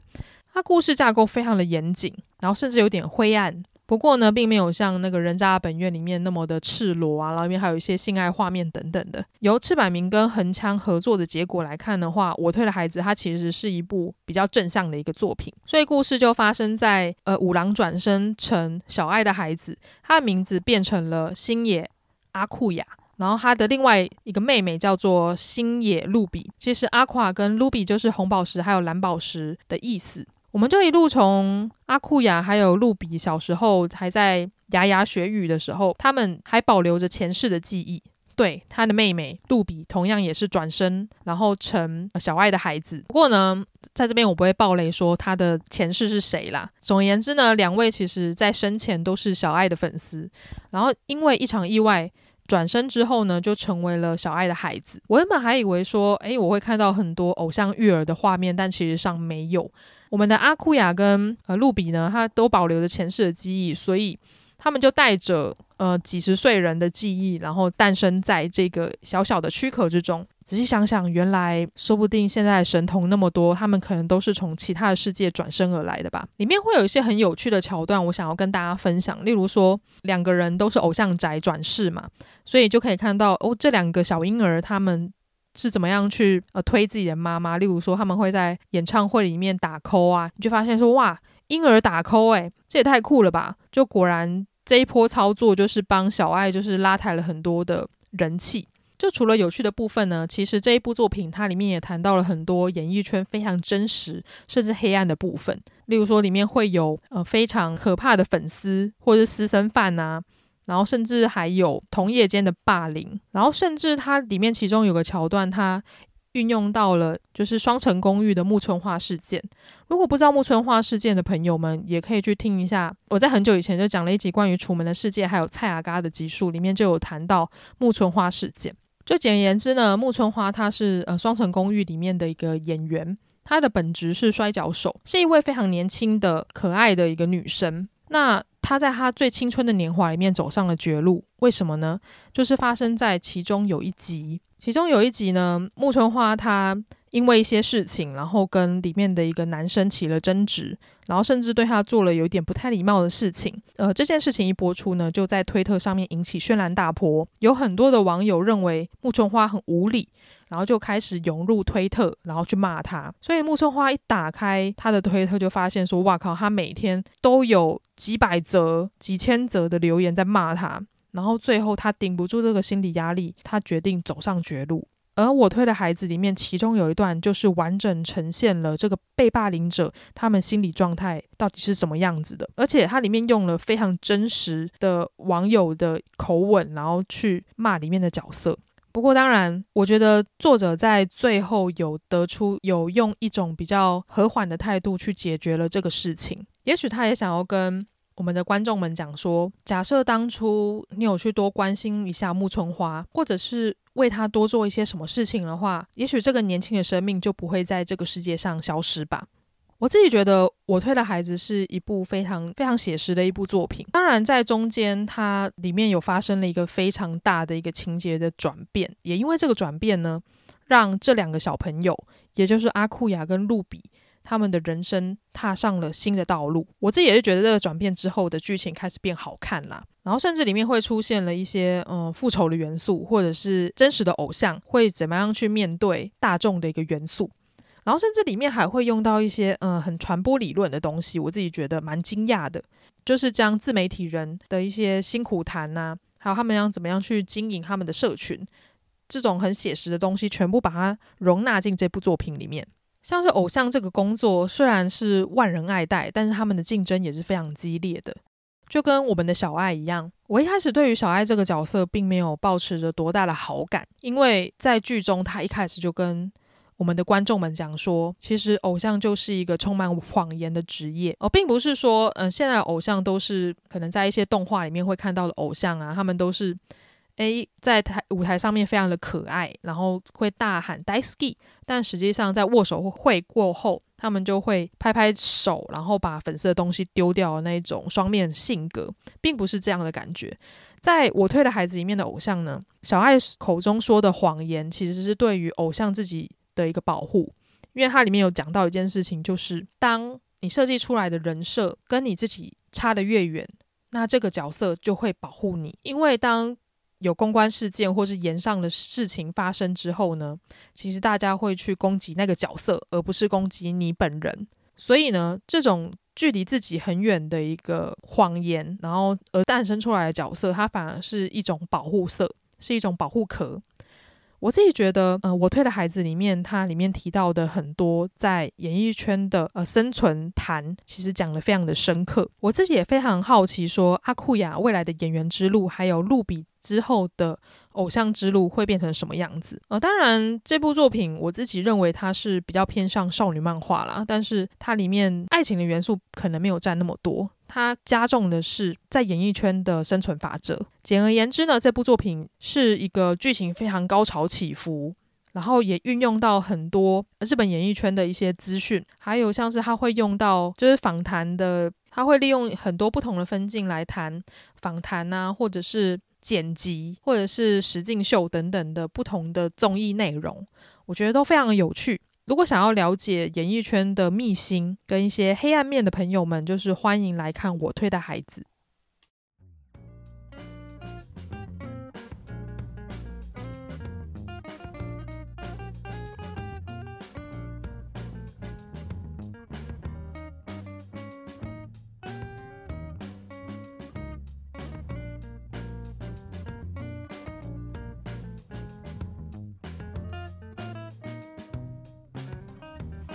它故事架构非常的严谨，然后甚至有点灰暗。不过呢，并没有像那个人渣本愿里面那么的赤裸啊，然后里面还有一些性爱画面等等的。由赤坂明跟横枪合作的结果来看的话，我推的孩子它其实是一部比较正向的一个作品。所以故事就发生在呃五郎转生成小爱的孩子，他的名字变成了星野阿库雅。然后他的另外一个妹妹叫做星野露比，其实阿库亚跟露比就是红宝石还有蓝宝石的意思。我们就一路从阿库亚还有露比小时候还在牙牙学语的时候，他们还保留着前世的记忆。对，他的妹妹露比同样也是转生，然后成小爱的孩子。不过呢，在这边我不会爆雷说他的前世是谁啦。总而言之呢，两位其实在生前都是小爱的粉丝，然后因为一场意外。转身之后呢，就成为了小爱的孩子。我原本还以为说，诶，我会看到很多偶像育儿的画面，但其实上没有。我们的阿库亚跟呃露比呢，他都保留着前世的记忆，所以他们就带着呃几十岁人的记忆，然后诞生在这个小小的躯壳之中。仔细想想，原来说不定现在神童那么多，他们可能都是从其他的世界转生而来的吧。里面会有一些很有趣的桥段，我想要跟大家分享。例如说，两个人都是偶像宅转世嘛，所以就可以看到哦，这两个小婴儿他们是怎么样去呃推自己的妈妈。例如说，他们会在演唱会里面打 call 啊，你就发现说哇，婴儿打 call 诶，这也太酷了吧！就果然这一波操作就是帮小爱就是拉抬了很多的人气。就除了有趣的部分呢，其实这一部作品它里面也谈到了很多演艺圈非常真实甚至黑暗的部分。例如说，里面会有呃非常可怕的粉丝或者是私生饭啊，然后甚至还有同业间的霸凌，然后甚至它里面其中有个桥段，它运用到了就是双层公寓的木村花事件。如果不知道木村花事件的朋友们，也可以去听一下。我在很久以前就讲了一集关于《楚门的世界》还有蔡阿嘎的集数，里面就有谈到木村花事件。就简而言之呢，木村花她是呃双层公寓里面的一个演员，她的本职是摔跤手，是一位非常年轻的可爱的一个女生。那她在她最青春的年华里面走上了绝路，为什么呢？就是发生在其中有一集，其中有一集呢，木村花她。因为一些事情，然后跟里面的一个男生起了争执，然后甚至对他做了有点不太礼貌的事情。呃，这件事情一播出呢，就在推特上面引起轩然大波，有很多的网友认为木村花很无理，然后就开始涌入推特，然后去骂他。所以木村花一打开他的推特，就发现说：“哇靠，他每天都有几百则、几千则的留言在骂他。”然后最后他顶不住这个心理压力，他决定走上绝路。而我推的孩子里面，其中有一段就是完整呈现了这个被霸凌者他们心理状态到底是什么样子的，而且它里面用了非常真实的网友的口吻，然后去骂里面的角色。不过当然，我觉得作者在最后有得出有用一种比较和缓的态度去解决了这个事情。也许他也想要跟我们的观众们讲说，假设当初你有去多关心一下木村花，或者是。为他多做一些什么事情的话，也许这个年轻的生命就不会在这个世界上消失吧。我自己觉得，我推的孩子是一部非常非常写实的一部作品。当然，在中间它里面有发生了一个非常大的一个情节的转变，也因为这个转变呢，让这两个小朋友，也就是阿库亚跟露比。他们的人生踏上了新的道路，我自己也是觉得这个转变之后的剧情开始变好看啦。然后甚至里面会出现了一些嗯复仇的元素，或者是真实的偶像会怎么样去面对大众的一个元素。然后甚至里面还会用到一些嗯很传播理论的东西，我自己觉得蛮惊讶的，就是将自媒体人的一些辛苦谈呐、还有他们要怎么样去经营他们的社群，这种很写实的东西，全部把它容纳进这部作品里面。像是偶像这个工作，虽然是万人爱戴，但是他们的竞争也是非常激烈的，就跟我们的小爱一样。我一开始对于小爱这个角色，并没有抱持着多大的好感，因为在剧中他一开始就跟我们的观众们讲说，其实偶像就是一个充满谎言的职业，而并不是说，嗯，现在偶像都是可能在一些动画里面会看到的偶像啊，他们都是。诶，在台舞台上面非常的可爱，然后会大喊 d i s k y 但实际上在握手会过后，他们就会拍拍手，然后把粉色的东西丢掉的那种双面性格，并不是这样的感觉。在我推的孩子里面的偶像呢，小爱口中说的谎言，其实是对于偶像自己的一个保护，因为它里面有讲到一件事情，就是当你设计出来的人设跟你自己差得越远，那这个角色就会保护你，因为当有公关事件或是言上的事情发生之后呢，其实大家会去攻击那个角色，而不是攻击你本人。所以呢，这种距离自己很远的一个谎言，然后而诞生出来的角色，它反而是一种保护色，是一种保护壳。我自己觉得，呃，我推的孩子里面，它里面提到的很多在演艺圈的呃生存谈，其实讲得非常的深刻。我自己也非常好奇说，说阿库亚未来的演员之路，还有露比之后的偶像之路会变成什么样子？呃，当然这部作品我自己认为它是比较偏向少女漫画啦，但是它里面爱情的元素可能没有占那么多。它加重的是在演艺圈的生存法则。简而言之呢，这部作品是一个剧情非常高潮起伏，然后也运用到很多日本演艺圈的一些资讯，还有像是它会用到就是访谈的，它会利用很多不同的分镜来谈访谈啊，或者是剪辑，或者是实境秀等等的不同的综艺内容，我觉得都非常有趣。如果想要了解演艺圈的秘辛跟一些黑暗面的朋友们，就是欢迎来看我推的孩子。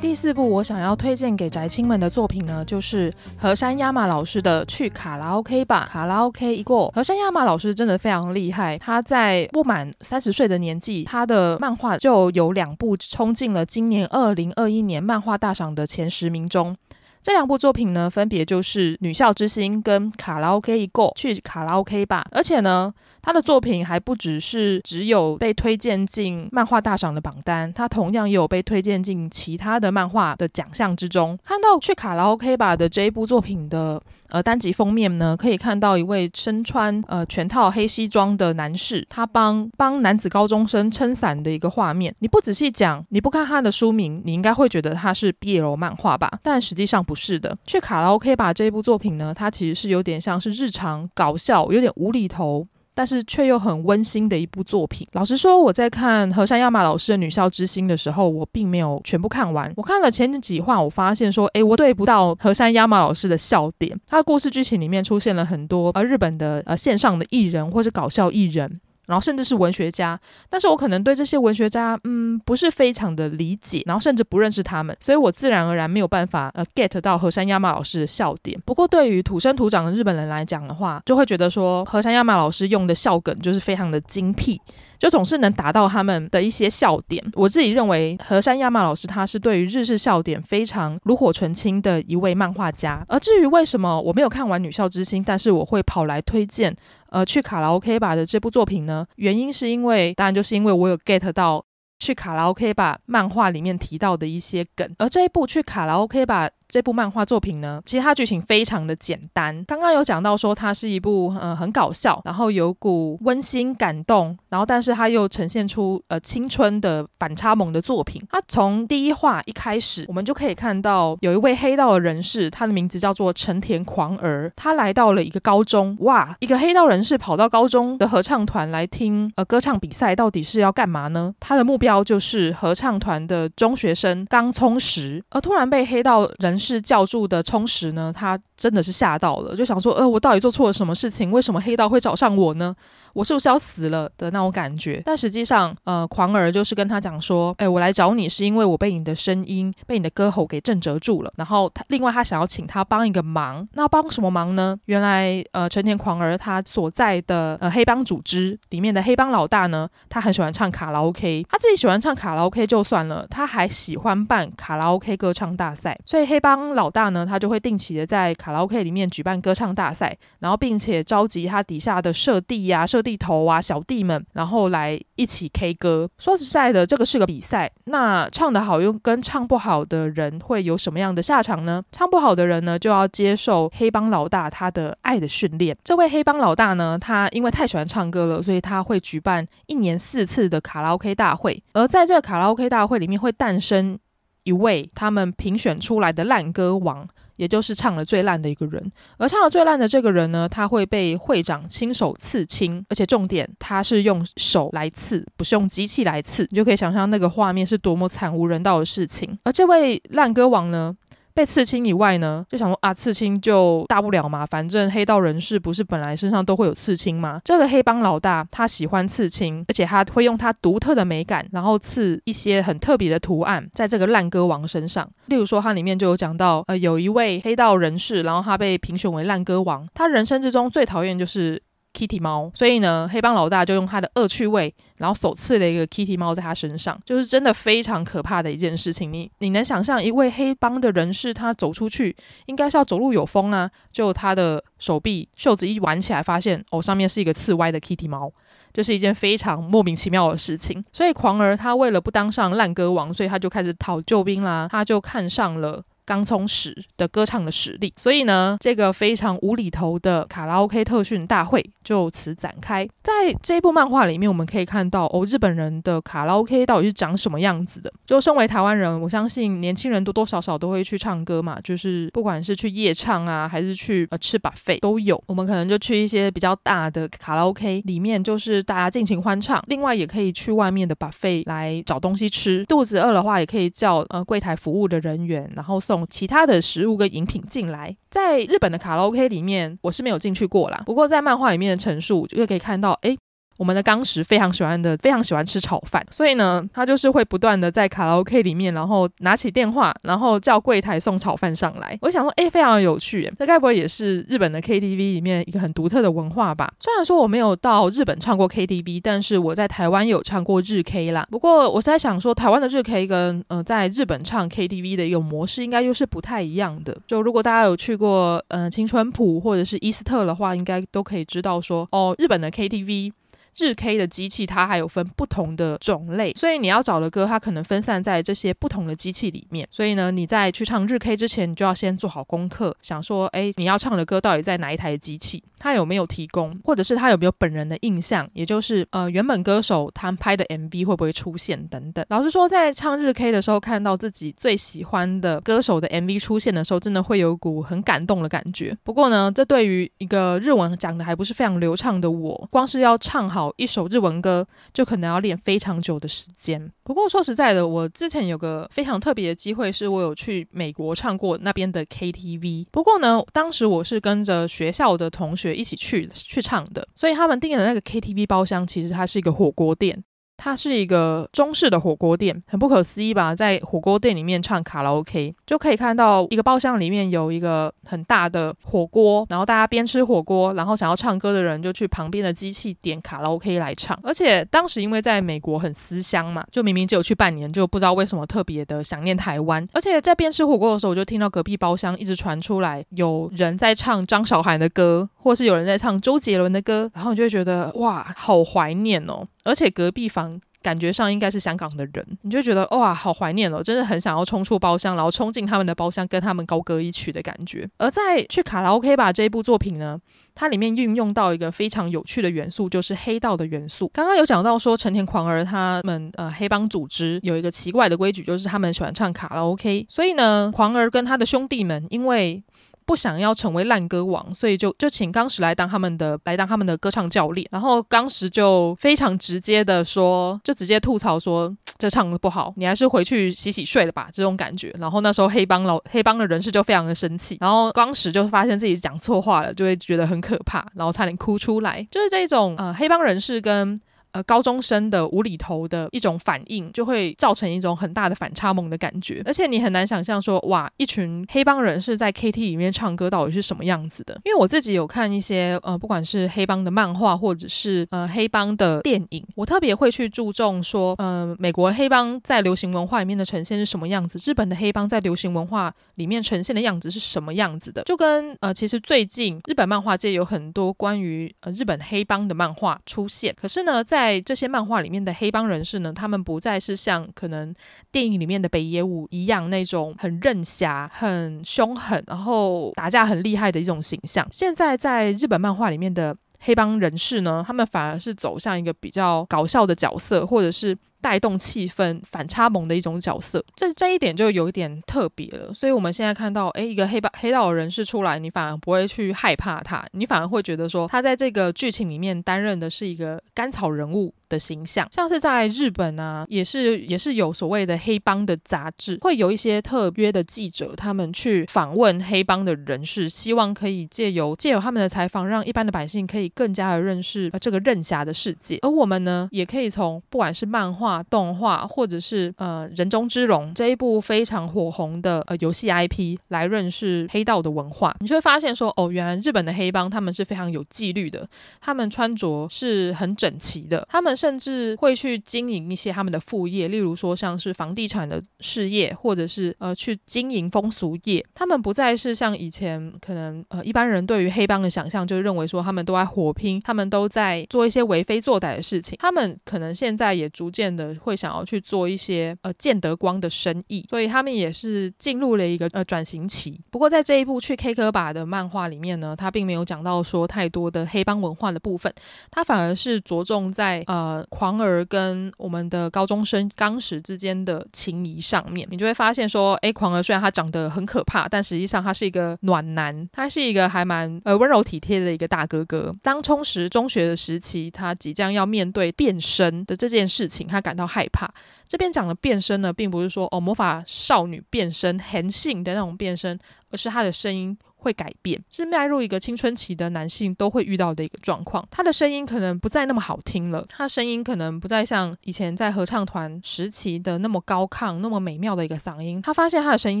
第四部我想要推荐给宅青们的作品呢，就是和山亚马老师的《去卡拉 OK 吧》，卡拉 OK 一过。和山亚马老师真的非常厉害，他在不满三十岁的年纪，他的漫画就有两部冲进了今年二零二一年漫画大赏的前十名中。这两部作品呢，分别就是《女校之星》跟《卡拉 OK 一过》，去卡拉 OK 吧。而且呢，他的作品还不只是只有被推荐进漫画大赏的榜单，他同样也有被推荐进其他的漫画的奖项之中。看到《去卡拉 OK 吧》的这一部作品的。呃，单集封面呢，可以看到一位身穿呃全套黑西装的男士，他帮帮男子高中生撑伞的一个画面。你不仔细讲，你不看他的书名，你应该会觉得他是 BL 漫画吧？但实际上不是的。去卡拉 OK 吧这部作品呢，它其实是有点像是日常搞笑，有点无厘头，但是却又很温馨的一部作品。老实说，我在看河山亚马老师的《女校之星》的时候，我并没有全部看完。我看了前几话，我发现说，哎，我对不到河山亚马老师的笑点。他的故事剧情里面出现了很多呃日本的呃线上的艺人或是搞笑艺人。然后甚至是文学家，但是我可能对这些文学家，嗯，不是非常的理解，然后甚至不认识他们，所以我自然而然没有办法呃 get 到河山亚马老师的笑点。不过对于土生土长的日本人来讲的话，就会觉得说河山亚马老师用的笑梗就是非常的精辟。就总是能达到他们的一些笑点。我自己认为，河山亚马老师他是对于日式笑点非常炉火纯青的一位漫画家。而至于为什么我没有看完《女校之星》，但是我会跑来推荐，呃，去卡拉 OK 吧的这部作品呢？原因是因为，当然就是因为我有 get 到去卡拉 OK 吧漫画里面提到的一些梗。而这一部去卡拉 OK 吧。这部漫画作品呢，其实它剧情非常的简单。刚刚有讲到说，它是一部呃很搞笑，然后有股温馨感动，然后但是它又呈现出呃青春的反差萌的作品。它从第一话一开始，我们就可以看到有一位黑道的人士，他的名字叫做成田狂儿，他来到了一个高中。哇，一个黑道人士跑到高中的合唱团来听呃歌唱比赛，到底是要干嘛呢？他的目标就是合唱团的中学生冈聪实，而突然被黑道人是教助的充实呢，他真的是吓到了，就想说，呃，我到底做错了什么事情？为什么黑道会找上我呢？我是不是要死了的那种感觉？但实际上，呃，狂儿就是跟他讲说，哎，我来找你是因为我被你的声音、被你的歌喉给震折住了。然后他另外他想要请他帮一个忙，那帮什么忙呢？原来，呃，成田狂儿他所在的呃黑帮组织里面的黑帮老大呢，他很喜欢唱卡拉 OK，他自己喜欢唱卡拉 OK 就算了，他还喜欢办卡拉 OK 歌唱大赛，所以黑帮老大呢，他就会定期的在卡拉 OK 里面举办歌唱大赛，然后并且召集他底下的设弟呀、设弟头啊、小弟们，然后来一起 K 歌。说实在的，这个是个比赛，那唱得好又跟唱不好的人会有什么样的下场呢？唱不好的人呢，就要接受黑帮老大他的爱的训练。这位黑帮老大呢，他因为太喜欢唱歌了，所以他会举办一年四次的卡拉 OK 大会，而在这个卡拉 OK 大会里面会诞生。一位他们评选出来的烂歌王，也就是唱的最烂的一个人。而唱的最烂的这个人呢，他会被会长亲手刺青，而且重点，他是用手来刺，不是用机器来刺。你就可以想象那个画面是多么惨无人道的事情。而这位烂歌王呢，被刺青以外呢，就想说啊，刺青就大不了嘛，反正黑道人士不是本来身上都会有刺青吗？这个黑帮老大他喜欢刺青，而且他会用他独特的美感，然后刺一些很特别的图案在这个烂歌王身上。例如说，它里面就有讲到，呃，有一位黑道人士，然后他被评选为烂歌王，他人生之中最讨厌就是。Kitty 猫，所以呢，黑帮老大就用他的恶趣味，然后手刺了一个 Kitty 猫在他身上，就是真的非常可怕的一件事情。你你能想象一位黑帮的人士，他走出去应该是要走路有风啊，就他的手臂袖子一挽起来，发现哦，上面是一个刺歪的 Kitty 猫，就是一件非常莫名其妙的事情。所以狂儿他为了不当上烂歌王，所以他就开始讨救兵啦，他就看上了。刚充实的歌唱的实力，所以呢，这个非常无厘头的卡拉 OK 特训大会就此展开。在这一部漫画里面，我们可以看到哦，日本人的卡拉 OK 到底是长什么样子的？就身为台湾人，我相信年轻人多多少少都会去唱歌嘛，就是不管是去夜唱啊，还是去呃吃 buffet 都有。我们可能就去一些比较大的卡拉 OK 里面，就是大家尽情欢唱。另外，也可以去外面的 buffet 来找东西吃。肚子饿的话，也可以叫呃柜台服务的人员，然后送。其他的食物跟饮品进来，在日本的卡拉 OK 里面，我是没有进去过啦。不过在漫画里面的陈述，就可以看到，哎。我们的冈实非常喜欢的，非常喜欢吃炒饭，所以呢，他就是会不断的在卡拉 OK 里面，然后拿起电话，然后叫柜台送炒饭上来。我想说，哎，非常有趣，这该不会也是日本的 KTV 里面一个很独特的文化吧？虽然说我没有到日本唱过 KTV，但是我在台湾有唱过日 K 啦。不过我是在想说，台湾的日 K 跟呃在日本唱 KTV 的一个模式，应该又是不太一样的。就如果大家有去过呃青春埔或者是伊斯特的话，应该都可以知道说，哦，日本的 KTV。日 K 的机器它还有分不同的种类，所以你要找的歌它可能分散在这些不同的机器里面。所以呢，你在去唱日 K 之前，你就要先做好功课，想说，哎，你要唱的歌到底在哪一台机器？他有没有提供，或者是他有没有本人的印象？也就是呃，原本歌手他拍的 MV 会不会出现等等。老实说，在唱日 K 的时候，看到自己最喜欢的歌手的 MV 出现的时候，真的会有股很感动的感觉。不过呢，这对于一个日文讲的还不是非常流畅的我，光是要唱好一首日文歌，就可能要练非常久的时间。不过说实在的，我之前有个非常特别的机会，是我有去美国唱过那边的 KTV。不过呢，当时我是跟着学校的同学一起去去唱的，所以他们订的那个 KTV 包厢，其实它是一个火锅店。它是一个中式的火锅店，很不可思议吧？在火锅店里面唱卡拉 OK，就可以看到一个包厢里面有一个很大的火锅，然后大家边吃火锅，然后想要唱歌的人就去旁边的机器点卡拉 OK 来唱。而且当时因为在美国很思乡嘛，就明明只有去半年，就不知道为什么特别的想念台湾。而且在边吃火锅的时候，我就听到隔壁包厢一直传出来有人在唱张韶涵的歌，或是有人在唱周杰伦的歌，然后你就会觉得哇，好怀念哦。而且隔壁房感觉上应该是香港的人，你就觉得哇，好怀念哦，真的很想要冲出包厢，然后冲进他们的包厢，跟他们高歌一曲的感觉。而在去卡拉 OK 吧这一部作品呢，它里面运用到一个非常有趣的元素，就是黑道的元素。刚刚有讲到说，成田狂儿他们呃黑帮组织有一个奇怪的规矩，就是他们喜欢唱卡拉 OK，所以呢，狂儿跟他的兄弟们因为不想要成为烂歌王，所以就就请刚石来当他们的来当他们的歌唱教练。然后刚石就非常直接的说，就直接吐槽说，这唱的不好，你还是回去洗洗睡了吧，这种感觉。然后那时候黑帮老黑帮的人士就非常的生气，然后刚石就发现自己讲错话了，就会觉得很可怕，然后差点哭出来。就是这种呃黑帮人士跟。呃，高中生的无厘头的一种反应，就会造成一种很大的反差萌的感觉，而且你很难想象说，哇，一群黑帮人士在 KT 里面唱歌到底是什么样子的？因为我自己有看一些呃，不管是黑帮的漫画，或者是呃黑帮的电影，我特别会去注重说，呃，美国黑帮在流行文化里面的呈现是什么样子，日本的黑帮在流行文化里面呈现的样子是什么样子的？就跟呃，其实最近日本漫画界有很多关于呃日本黑帮的漫画出现，可是呢，在在这些漫画里面的黑帮人士呢，他们不再是像可能电影里面的北野武一样那种很任侠、很凶狠，然后打架很厉害的一种形象。现在在日本漫画里面的黑帮人士呢，他们反而是走向一个比较搞笑的角色，或者是。带动气氛、反差萌的一种角色，这这一点就有一点特别了。所以我们现在看到，诶，一个黑帮黑道人士出来，你反而不会去害怕他，你反而会觉得说，他在这个剧情里面担任的是一个甘草人物的形象。像是在日本啊，也是也是有所谓的黑帮的杂志，会有一些特约的记者，他们去访问黑帮的人士，希望可以借由借由他们的采访，让一般的百姓可以更加的认识这个任侠的世界。而我们呢，也可以从不管是漫画。动画或者是呃人中之龙这一部非常火红的呃游戏 IP 来认识黑道的文化，你就会发现说哦，原来日本的黑帮他们是非常有纪律的，他们穿着是很整齐的，他们甚至会去经营一些他们的副业，例如说像是房地产的事业，或者是呃去经营风俗业，他们不再是像以前可能呃一般人对于黑帮的想象，就认为说他们都在火拼，他们都在做一些为非作歹的事情，他们可能现在也逐渐的。会想要去做一些呃见得光的生意，所以他们也是进入了一个呃转型期。不过在这一部去 K 歌吧的漫画里面呢，他并没有讲到说太多的黑帮文化的部分，他反而是着重在呃呃狂儿跟我们的高中生刚石之间的情谊上面。你就会发现说，哎，狂儿虽然他长得很可怕，但实际上他是一个暖男，他是一个还蛮呃温柔体贴的一个大哥哥。当充实中学的时期，他即将要面对变身的这件事情，他感到害怕。这边讲的变身呢，并不是说哦魔法少女变身、韩信的那种变身，而是他的声音。会改变，是迈入一个青春期的男性都会遇到的一个状况。他的声音可能不再那么好听了，他声音可能不再像以前在合唱团时期的那么高亢、那么美妙的一个嗓音。他发现他的声音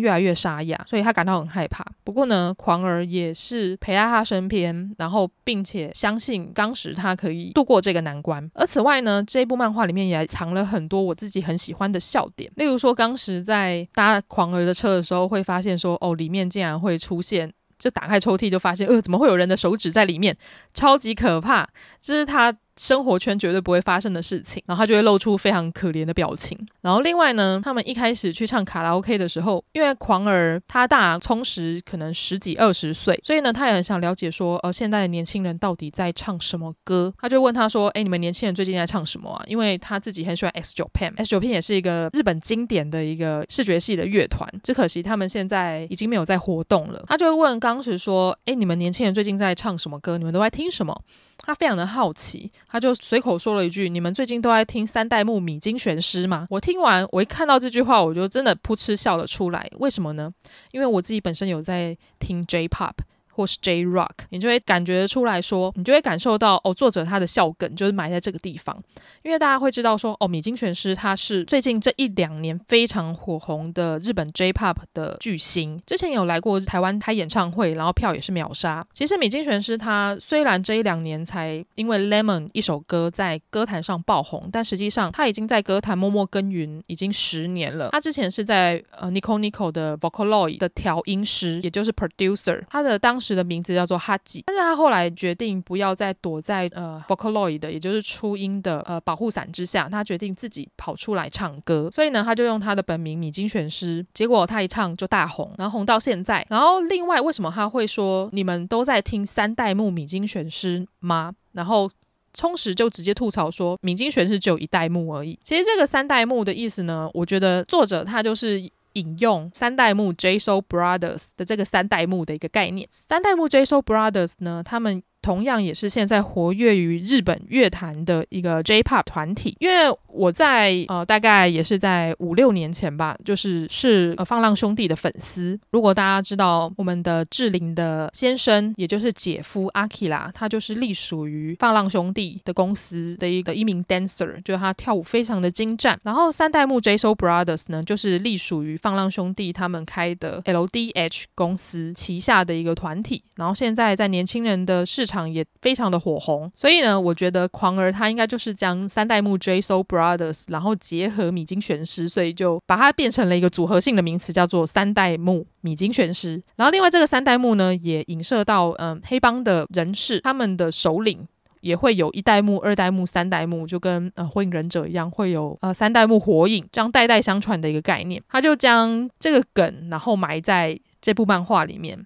越来越沙哑，所以他感到很害怕。不过呢，狂儿也是陪在他身边，然后并且相信刚石他可以度过这个难关。而此外呢，这一部漫画里面也藏了很多我自己很喜欢的笑点，例如说刚石在搭狂儿的车的时候，会发现说哦，里面竟然会出现。就打开抽屉就发现，呃，怎么会有人的手指在里面？超级可怕！这是他。生活圈绝对不会发生的事情，然后他就会露出非常可怜的表情。然后另外呢，他们一开始去唱卡拉 OK 的时候，因为狂儿他大聪实可能十几二十岁，所以呢，他也很想了解说，呃，现在的年轻人到底在唱什么歌？他就问他说，哎，你们年轻人最近在唱什么啊？因为他自己很喜欢 X Japan，X Japan 也是一个日本经典的一个视觉系的乐团，只可惜他们现在已经没有在活动了。他就会问刚时说，哎，你们年轻人最近在唱什么歌？你们都在听什么？他非常的好奇，他就随口说了一句：“你们最近都在听三代目米津玄师吗？”我听完，我一看到这句话，我就真的扑哧笑了出来。为什么呢？因为我自己本身有在听 J-Pop。或是 J Rock，你就会感觉出来说，你就会感受到哦，作者他的笑梗就是埋在这个地方，因为大家会知道说，哦，米津玄师他是最近这一两年非常火红的日本 J Pop 的巨星，之前有来过台湾开演唱会，然后票也是秒杀。其实米津玄师他虽然这一两年才因为 Lemon 一首歌在歌坛上爆红，但实际上他已经在歌坛默默耕耘已经十年了。他之前是在呃 Nico Nico 的 Vocaloid 的调音师，也就是 Producer，他的当时。时的名字叫做哈吉，但是他后来决定不要再躲在呃 Vocaloid 的，也就是初音的呃保护伞之下，他决定自己跑出来唱歌，所以呢，他就用他的本名米津玄师，结果他一唱就大红，然后红到现在。然后另外，为什么他会说你们都在听三代目米津玄师吗？然后充实就直接吐槽说米津玄师只有一代目而已。其实这个三代目的意思呢，我觉得作者他就是。引用三代目 j s o Brothers 的这个三代目的一个概念，三代目 j s o Brothers 呢，他们。同样也是现在活跃于日本乐坛的一个 J-Pop 团体，因为我在呃大概也是在五六年前吧，就是是呃放浪兄弟的粉丝。如果大家知道我们的志玲的先生，也就是姐夫阿基拉，他就是隶属于放浪兄弟的公司的一个一名 dancer，就是他跳舞非常的精湛。然后三代目 JSOUL Brothers 呢，就是隶属于放浪兄弟他们开的 LDH 公司旗下的一个团体。然后现在在年轻人的市场。也非常的火红，所以呢，我觉得狂儿他应该就是将三代目 JSOUL Brothers，然后结合米津玄师，所以就把它变成了一个组合性的名词，叫做三代目米津玄师。然后另外这个三代目呢，也影射到嗯、黑帮的人士，他们的首领也会有一代目、二代目、三代目，就跟呃火影忍者一样，会有呃三代目火影这样代代相传的一个概念。他就将这个梗，然后埋在这部漫画里面。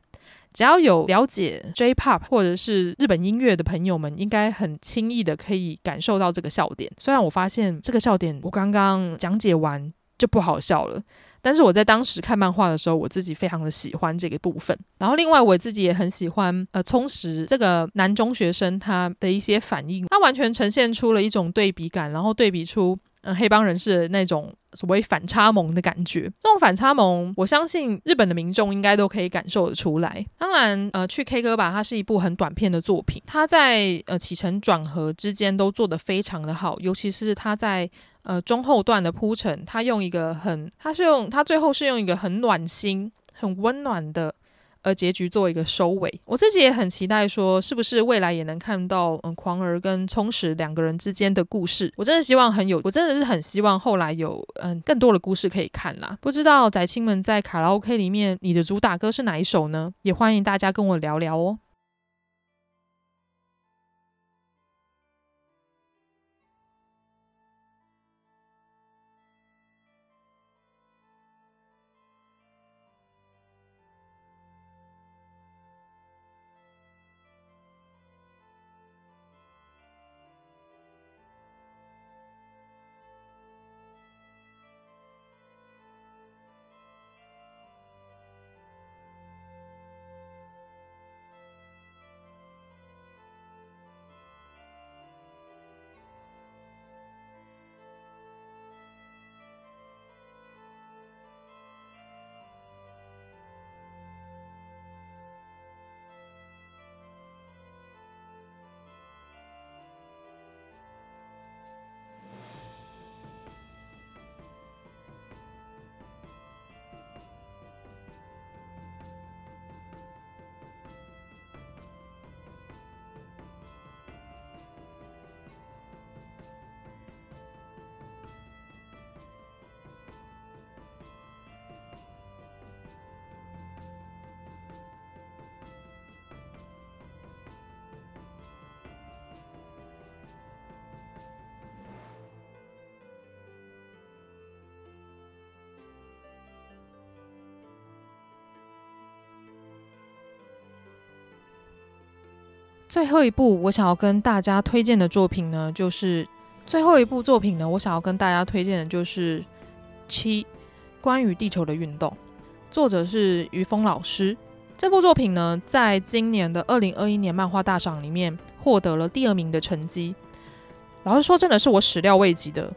只要有了解 J-Pop 或者是日本音乐的朋友们，应该很轻易的可以感受到这个笑点。虽然我发现这个笑点我刚刚讲解完就不好笑了，但是我在当时看漫画的时候，我自己非常的喜欢这个部分。然后另外我自己也很喜欢呃充实这个男中学生他的一些反应，他完全呈现出了一种对比感，然后对比出。嗯，黑帮人士那种所谓反差萌的感觉，这种反差萌，我相信日本的民众应该都可以感受得出来。当然，呃，去 K 歌吧，它是一部很短片的作品，它在呃起承转合之间都做得非常的好，尤其是它在呃中后段的铺陈，它用一个很，它是用它最后是用一个很暖心、很温暖的。而结局做一个收尾，我自己也很期待，说是不是未来也能看到嗯，狂儿跟充实两个人之间的故事。我真的希望很有，我真的是很希望后来有嗯更多的故事可以看啦。不知道宅青们在卡拉 OK 里面，你的主打歌是哪一首呢？也欢迎大家跟我聊聊哦。最后一部我想要跟大家推荐的作品呢，就是最后一部作品呢，我想要跟大家推荐的就是《七关于地球的运动》，作者是于峰老师。这部作品呢，在今年的二零二一年漫画大赏里面获得了第二名的成绩。老实说，真的是我始料未及的，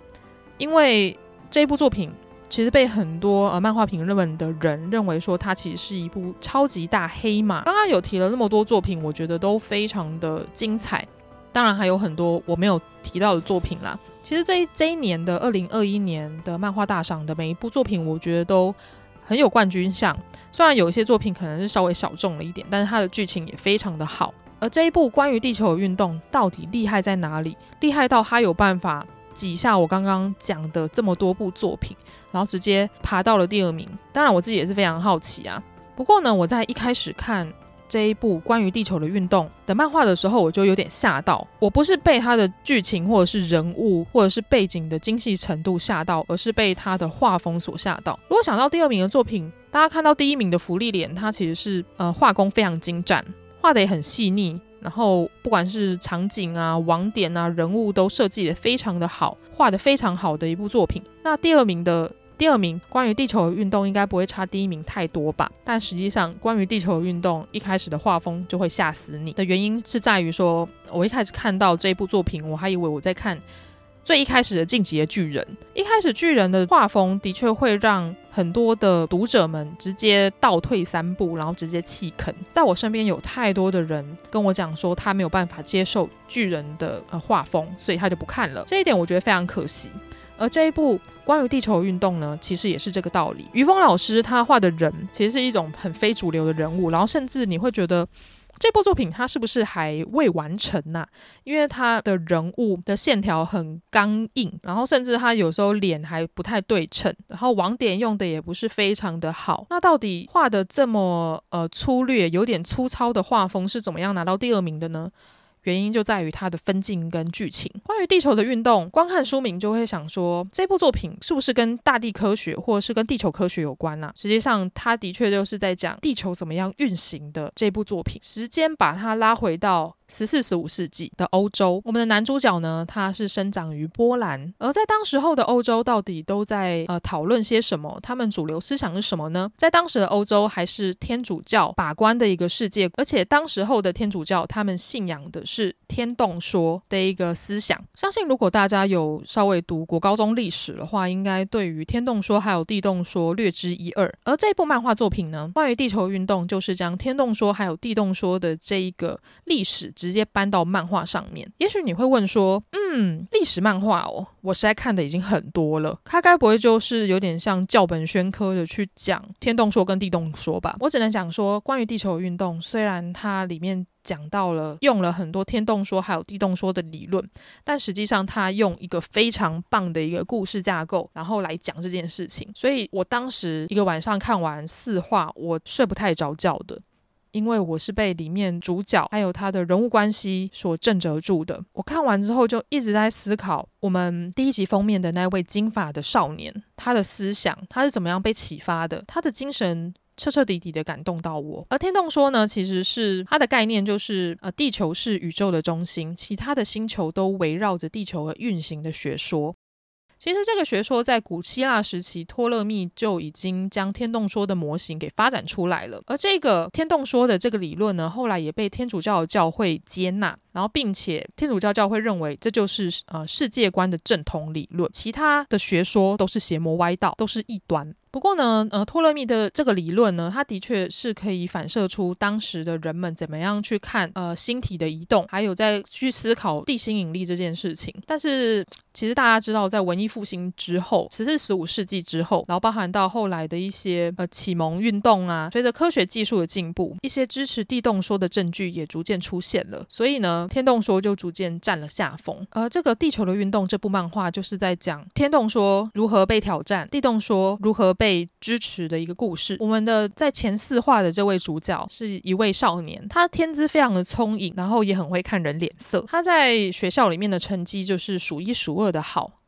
因为这部作品其实被很多呃漫画评论的人认为说它其实是一部超级大黑马。刚刚有提了那么多作品，我觉得都非常的精彩。当然还有很多我没有提到的作品啦。其实这一这一年的二零二一年的漫画大赏的每一部作品，我觉得都很有冠军相。虽然有一些作品可能是稍微小众了一点，但是它的剧情也非常的好。而这一部关于地球的运动到底厉害在哪里？厉害到它有办法挤下我刚刚讲的这么多部作品，然后直接爬到了第二名。当然，我自己也是非常好奇啊。不过呢，我在一开始看这一部关于地球的运动的漫画的时候，我就有点吓到。我不是被它的剧情或者是人物或者是背景的精细程度吓到，而是被它的画风所吓到。如果想到第二名的作品，大家看到第一名的芙莉莲，它其实是呃画工非常精湛。画的也很细腻，然后不管是场景啊、网点啊、人物都设计的非常的好，画的非常好的一部作品。那第二名的第二名，关于地球的运动应该不会差第一名太多吧？但实际上，关于地球的运动一开始的画风就会吓死你的原因是在于说，我一开始看到这部作品，我还以为我在看。最一开始的进击的巨人，一开始巨人的画风的确会让很多的读者们直接倒退三步，然后直接弃坑。在我身边有太多的人跟我讲说，他没有办法接受巨人的呃画风，所以他就不看了。这一点我觉得非常可惜。而这一部关于地球运动呢，其实也是这个道理。于峰老师他画的人其实是一种很非主流的人物，然后甚至你会觉得。这部作品它是不是还未完成呢、因为它的人物的线条很刚硬，然后甚至它有时候脸还不太对称，然后网点用的也不是非常的好。那到底画的这么呃粗略、有点粗糙的画风是怎么样拿到第二名的呢？原因就在于它的分镜跟剧情。关于地球的运动，光看书名就会想说，这部作品是不是跟大地科学或者是跟地球科学有关呢、啊？实际上，它的确就是在讲地球怎么样运行的这部作品。时间把它拉回到。十四、十五世纪的欧洲，我们的男主角呢，他是生长于波兰。而在当时候的欧洲，到底都在呃讨论些什么？他们主流思想是什么呢？在当时的欧洲，还是天主教把关的一个世界，而且当时候的天主教，他们信仰的是天动说的一个思想。相信如果大家有稍微读过高中历史的话，应该对于天动说还有地动说略知一二。而这部漫画作品呢，关于地球运动，就是将天动说还有地动说的这一个历史。直接搬到漫画上面，也许你会问说，嗯，历史漫画哦，我实在看的已经很多了，它该不会就是有点像教本宣科的去讲天动说跟地动说吧？我只能讲说，关于地球运动，虽然它里面讲到了用了很多天动说还有地动说的理论，但实际上它用一个非常棒的一个故事架构，然后来讲这件事情，所以我当时一个晚上看完四话，我睡不太着觉的。因为我是被里面主角还有他的人物关系所震慑住的，我看完之后就一直在思考，我们第一集封面的那位金发的少年，他的思想他是怎么样被启发的，他的精神彻彻底底的感动到我。而天动说呢，其实是它的概念就是，呃，地球是宇宙的中心，其他的星球都围绕着地球而运行的学说。其实这个学说在古希腊时期，托勒密就已经将天动说的模型给发展出来了。而这个天动说的这个理论呢，后来也被天主教的教会接纳，然后并且天主教教会认为这就是呃世界观的正统理论，其他的学说都是邪魔歪道，都是异端。不过呢，呃，托勒密的这个理论呢，它的确是可以反射出当时的人们怎么样去看呃星体的移动，还有在去思考地心引力这件事情。但是其实大家知道，在文艺复兴之后，十四、十五世纪之后，然后包含到后来的一些呃启蒙运动啊，随着科学技术的进步，一些支持地动说的证据也逐渐出现了。所以呢，天动说就逐渐占了下风。而这个《地球的运动》这部漫画就是在讲天动说如何被挑战，地动说如何被。支持的一个故事。我们的在前四话的这位主角是一位少年，他天资非常的聪颖，然后也很会看人脸色。他在学校里面的成绩就是数一数二的好，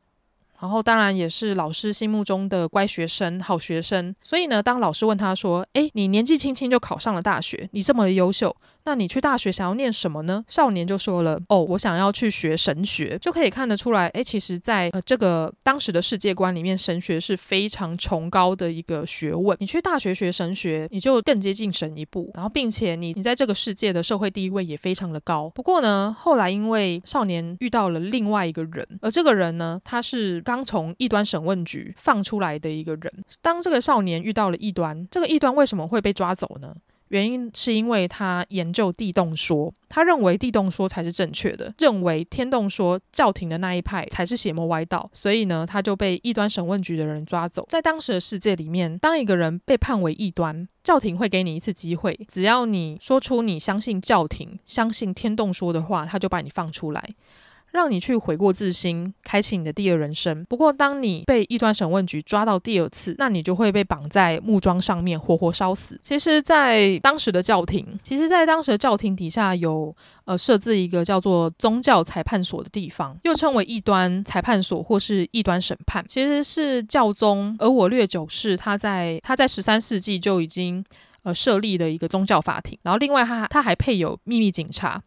然后当然也是老师心目中的乖学生、好学生。所以呢，当老师问他说：“诶，你年纪轻轻就考上了大学，你这么的优秀，那你去大学想要念什么呢？少年就说了：“哦，我想要去学神学。”就可以看得出来，诶，其实在呃这个当时的世界观里面，神学是非常崇高的一个学问。你去大学学神学，你就更接近神一步，然后并且你你在这个世界的社会地位也非常的高。不过呢，后来因为少年遇到了另外一个人，而这个人呢，他是刚从异端审问局放出来的一个人。当这个少年遇到了异端，这个异端为什么会被抓走呢？原因是因为他研究地动说，他认为地动说才是正确的，认为天动说教廷的那一派才是邪魔歪道，所以呢，他就被异端审问局的人抓走。在当时的世界里面，当一个人被判为异端，教廷会给你一次机会，只要你说出你相信教廷、相信天动说的话，他就把你放出来。让你去悔过自新，开启你的第二人生。不过，当你被异端审问局抓到第二次，那你就会被绑在木桩上面，活活烧死。其实，在当时的教廷，其实，在当时的教廷底下有呃设置一个叫做宗教裁判所的地方，又称为异端裁判所或是异端审判。其实是教宗而我略九世他在他在十三世纪就已经呃设立的一个宗教法庭。然后，另外他他还配有秘密警察。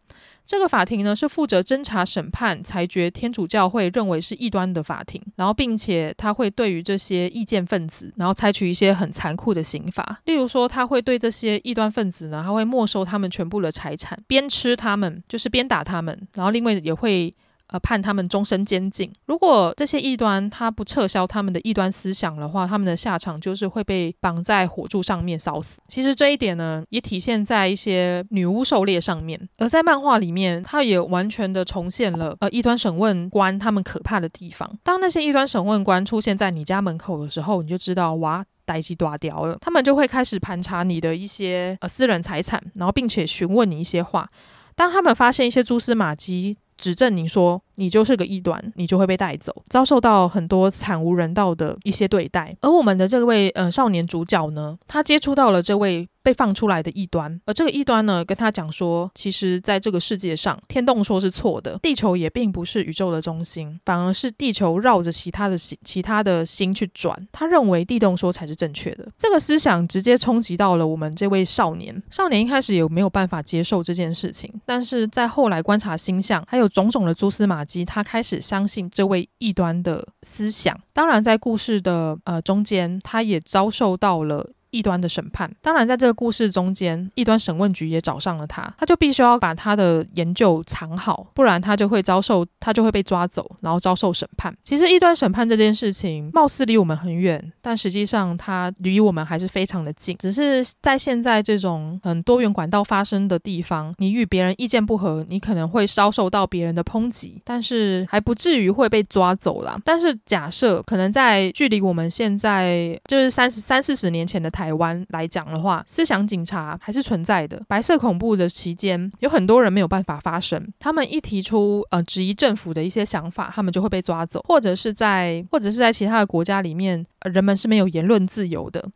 这个法庭呢，是负责侦查、审判、裁决天主教会认为是异端的法庭，然后并且他会对于这些意见分子，然后采取一些很残酷的刑罚，例如说他会对这些异端分子呢，他会没收他们全部的财产，鞭笞他们，就是鞭打他们，然后另外也会。呃，判他们终身监禁。如果这些异端他不撤销他们的异端思想的话，他们的下场就是会被绑在火柱上面烧死。其实这一点呢，也体现在一些女巫狩猎上面。而在漫画里面，它也完全的重现了呃异端审问官他们可怕的地方。当那些异端审问官出现在你家门口的时候，你就知道哇，代志大条了。他们就会开始盘查你的一些呃私人财产，然后并且询问你一些话。当他们发现一些蛛丝马迹，指证您说你就是个异端，你就会被带走，遭受到很多惨无人道的一些对待。而我们的这位呃少年主角呢，他接触到了这位被放出来的异端，而这个异端呢，跟他讲说，其实在这个世界上，天动说是错的，地球也并不是宇宙的中心，反而是地球绕着其他的星、其他的星去转。他认为地动说才是正确的。这个思想直接冲击到了我们这位少年。少年一开始也没有办法接受这件事情，但是在后来观察星象，还有种种的蛛丝马他开始相信这位异端的思想。当然，在故事的呃中间，他也遭受到了。异端的审判，当然在这个故事中间，异端审问局也找上了他，他就必须要把他的研究藏好，不然他就会遭受，他就会被抓走，然后遭受审判。其实异端审判这件事情，貌似离我们很远，但实际上它离我们还是非常的近。只是在现在这种很多元管道发生的地方，你与别人意见不合，你可能会遭受到别人的抨击，但是还不至于会被抓走啦。但是假设可能在距离我们现在就是三十三四十年前的台。台湾来讲的话，思想警察还是存在的。白色恐怖的期间，有很多人没有办法发声。他们一提出呃质疑政府的一些想法，他们就会被抓走，或者是在或者是在其他的国家里面，人们是没有言论自由的。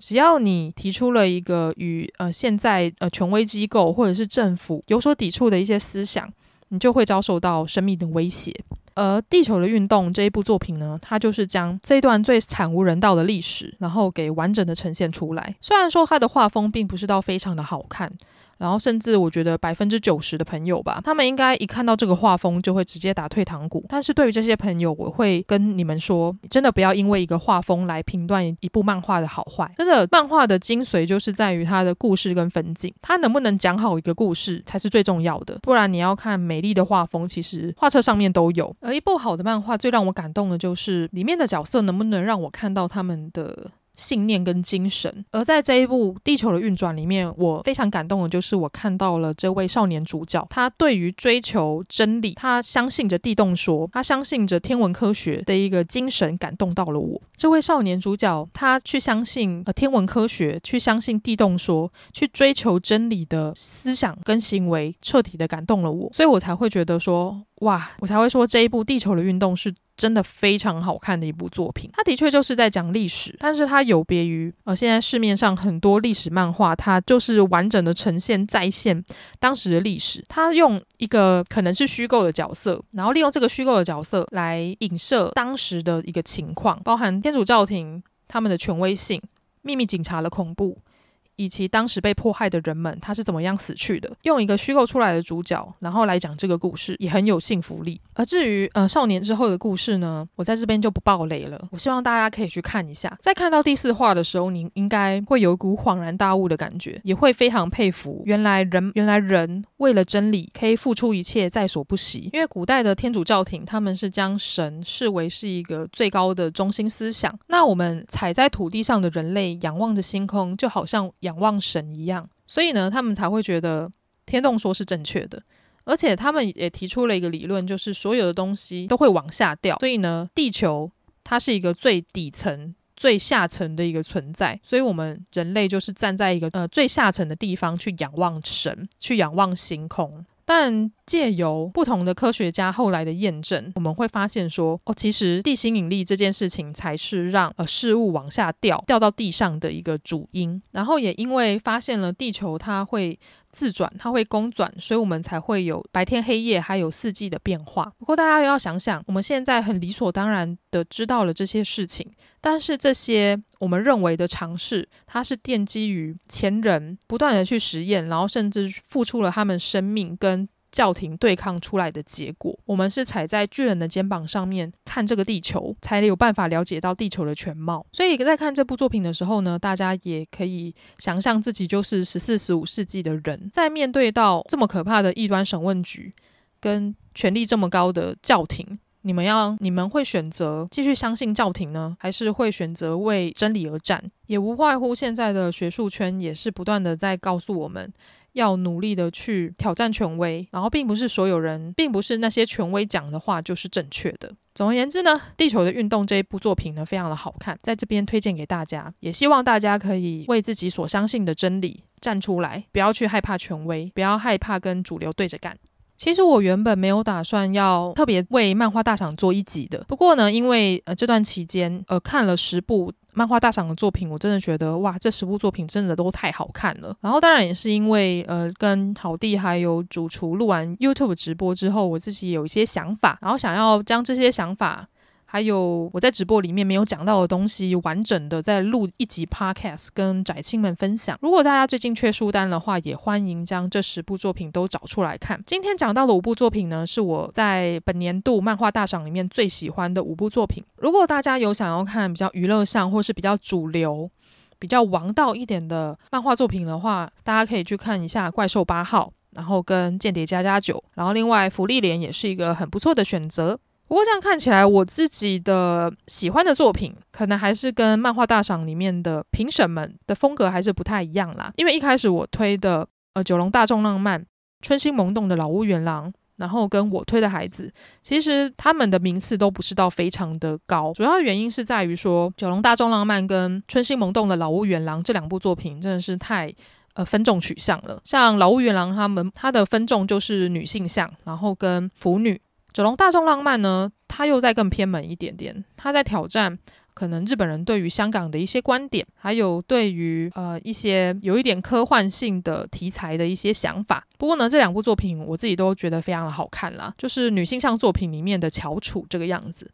只要你提出了一个与呃现在呃权威机构或者是政府有所抵触的一些思想，你就会遭受到生命的威胁。而《地球的运动》这一部作品呢，它就是将这段最惨无人道的历史，然后给完整的呈现出来。虽然说它的画风并不是到非常的好看。然后，甚至我觉得百分之九十的朋友吧，他们应该一看到这个画风就会直接打退堂鼓。但是对于这些朋友，我会跟你们说，真的不要因为一个画风来评断一部漫画的好坏。真的，漫画的精髓就是在于它的故事跟分镜，它能不能讲好一个故事才是最重要的。不然你要看美丽的画风，其实画册上面都有。而一部好的漫画，最让我感动的就是里面的角色能不能让我看到他们的。信念跟精神，而在这一部《地球的运转》里面，我非常感动的就是我看到了这位少年主角，他对于追求真理，他相信着地动说，他相信着天文科学的一个精神，感动到了我。这位少年主角，他去相信呃天文科学，去相信地动说，去追求真理的思想跟行为，彻底的感动了我，所以我才会觉得说，哇，我才会说这一部《地球的运动》是。真的非常好看的一部作品，它的确就是在讲历史，但是它有别于呃现在市面上很多历史漫画，它就是完整的呈现再现当时的历史。它用一个可能是虚构的角色，然后利用这个虚构的角色来影射当时的一个情况，包含天主教廷他们的权威性、秘密警察的恐怖，以及当时被迫害的人们他是怎么样死去的，用一个虚构出来的主角，然后来讲这个故事，也很有信服力。而至于呃少年之后的故事呢，我在这边就不爆雷了。我希望大家可以去看一下，在看到第四话的时候，你应该会有一股恍然大悟的感觉，也会非常佩服原来人原来人为了真理可以付出一切在所不惜。因为古代的天主教廷他们是将神视为是一个最高的中心思想，那我们踩在土地上的人类仰望着星空，就好像仰望神一样，所以呢，他们才会觉得天动说是正确的。而且他们也提出了一个理论，就是所有的东西都会往下掉，所以呢，地球它是一个最底层、最下层的一个存在，所以我们人类就是站在一个呃最下层的地方去仰望神，去仰望星空。但借由不同的科学家后来的验证，我们会发现说，哦，其实地心引力这件事情才是让呃事物往下掉，掉到地上的一个主因。然后也因为发现了地球它会自转，它会公转，所以我们才会有白天黑夜，还有四季的变化。不过大家要想想，我们现在很理所当然的知道了这些事情，但是这些我们认为的尝试，它是奠基于前人不断的去实验，然后甚至付出了他们生命跟教廷对抗出来的结果，我们是踩在巨人的肩膀上面看这个地球，才有办法了解到地球的全貌。所以在看这部作品的时候呢，大家也可以想象自己就是十四、十五世纪的人，在面对到这么可怕的异端审问局跟权力这么高的教廷，你们要你们会选择继续相信教廷呢，还是会选择为真理而战？也无外乎现在的学术圈也是不断的在告诉我们。要努力的去挑战权威，然后并不是所有人，并不是那些权威讲的话就是正确的。总而言之呢，《地球的运动》这一部作品呢，非常的好看，在这边推荐给大家，也希望大家可以为自己所相信的真理站出来，不要去害怕权威，不要害怕跟主流对着干。其实我原本没有打算要特别为漫画大赏做一集的，不过呢，因为呃这段期间呃看了十部。漫画大赏的作品，我真的觉得哇，这十部作品真的都太好看了。然后当然也是因为呃，跟好弟还有主厨录完 YouTube 直播之后，我自己有一些想法，然后想要将这些想法，还有我在直播里面没有讲到的东西，完整的再录一集 Podcast 跟宅青们分享。如果大家最近缺书单的话，也欢迎将这十部作品都找出来看。今天讲到的五部作品呢，是我在本年度漫画大赏里面最喜欢的五部作品。如果大家有想要看比较娱乐向或是比较主流、比较王道一点的漫画作品的话，大家可以去看一下《怪兽八号》，然后跟《间谍家家酒》，然后另外《芙莉莲》也是一个很不错的选择。不过这样看起来，我自己的喜欢的作品，可能还是跟漫画大赏里面的评审们的风格还是不太一样啦。因为一开始我推的呃《九龙大众浪漫》、《春心萌动的老屋元郎》，然后跟我推的孩子，其实他们的名次都不是到非常的高。主要原因是在于说，《九龙大众浪漫》跟《春心萌动的老屋元郎》这两部作品真的是太呃分众取向了。像老屋元郎他们，他的分众就是女性向，然后跟腐女。九龙大众浪漫呢，它又再更偏门一点点，它在挑战可能日本人对于香港的一些观点，还有对于呃一些有一点科幻性的题材的一些想法。不过呢，这两部作品我自己都觉得非常的好看啦，就是女性向作品里面的翘楚这个样子。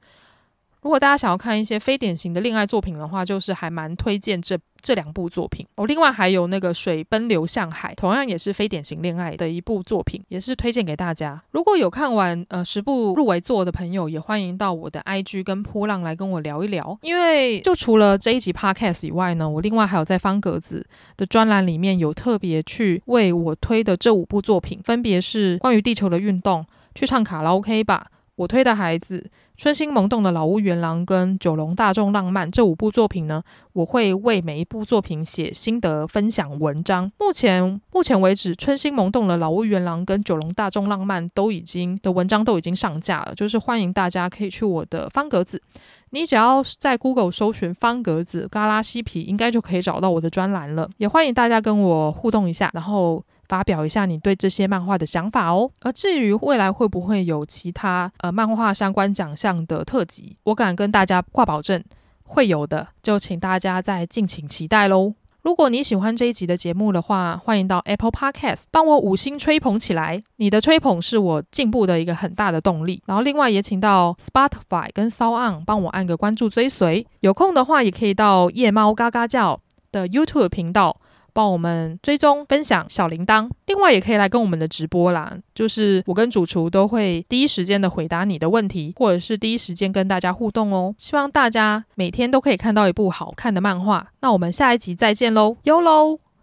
如果大家想要看一些非典型的恋爱作品的话，就是还蛮推荐这这两部作品哦。另外还有那个《水奔流向海》，同样也是非典型恋爱的一部作品，也是推荐给大家。如果有看完呃十部入围作的朋友，也欢迎到我的 IG 跟噗浪来跟我聊一聊。因为就除了这一集 Podcast 以外呢，我另外还有在方格子的专栏里面有特别去为我推的这五部作品，分别是关于地球的运动，去唱卡拉 OK 吧，我推的孩子。春心萌动的老屋原狼跟九龙大众浪漫这五部作品呢，我会为每一部作品写心得分享文章。目前目前为止，春心萌动的老屋原狼跟九龙大众浪漫都已经的文章都已经上架了，就是欢迎大家可以去我的方格子，你只要在 Google 搜寻方格子嘎拉西皮，应该就可以找到我的专栏了。也欢迎大家跟我互动一下，然后。发表一下你对这些漫画的想法哦。而至于未来会不会有其他呃漫画相关奖项的特辑，我敢跟大家挂保证会有的，就请大家再敬请期待喽。如果你喜欢这一集的节目的话，欢迎到 Apple Podcast 帮我五星吹捧起来，你的吹捧是我进步的一个很大的动力。然后另外也请到 Spotify 跟 SoundOn 帮我按个关注追随，有空的话也可以到夜猫嘎嘎叫的 YouTube 频道。帮我们追踪、分享小铃铛。另外，也可以来跟我们的直播啦，就是我跟主厨都会第一时间的回答你的问题，或者是第一时间跟大家互动哦。希望大家每天都可以看到一部好看的漫画。那我们下一集再见喽，哟喽。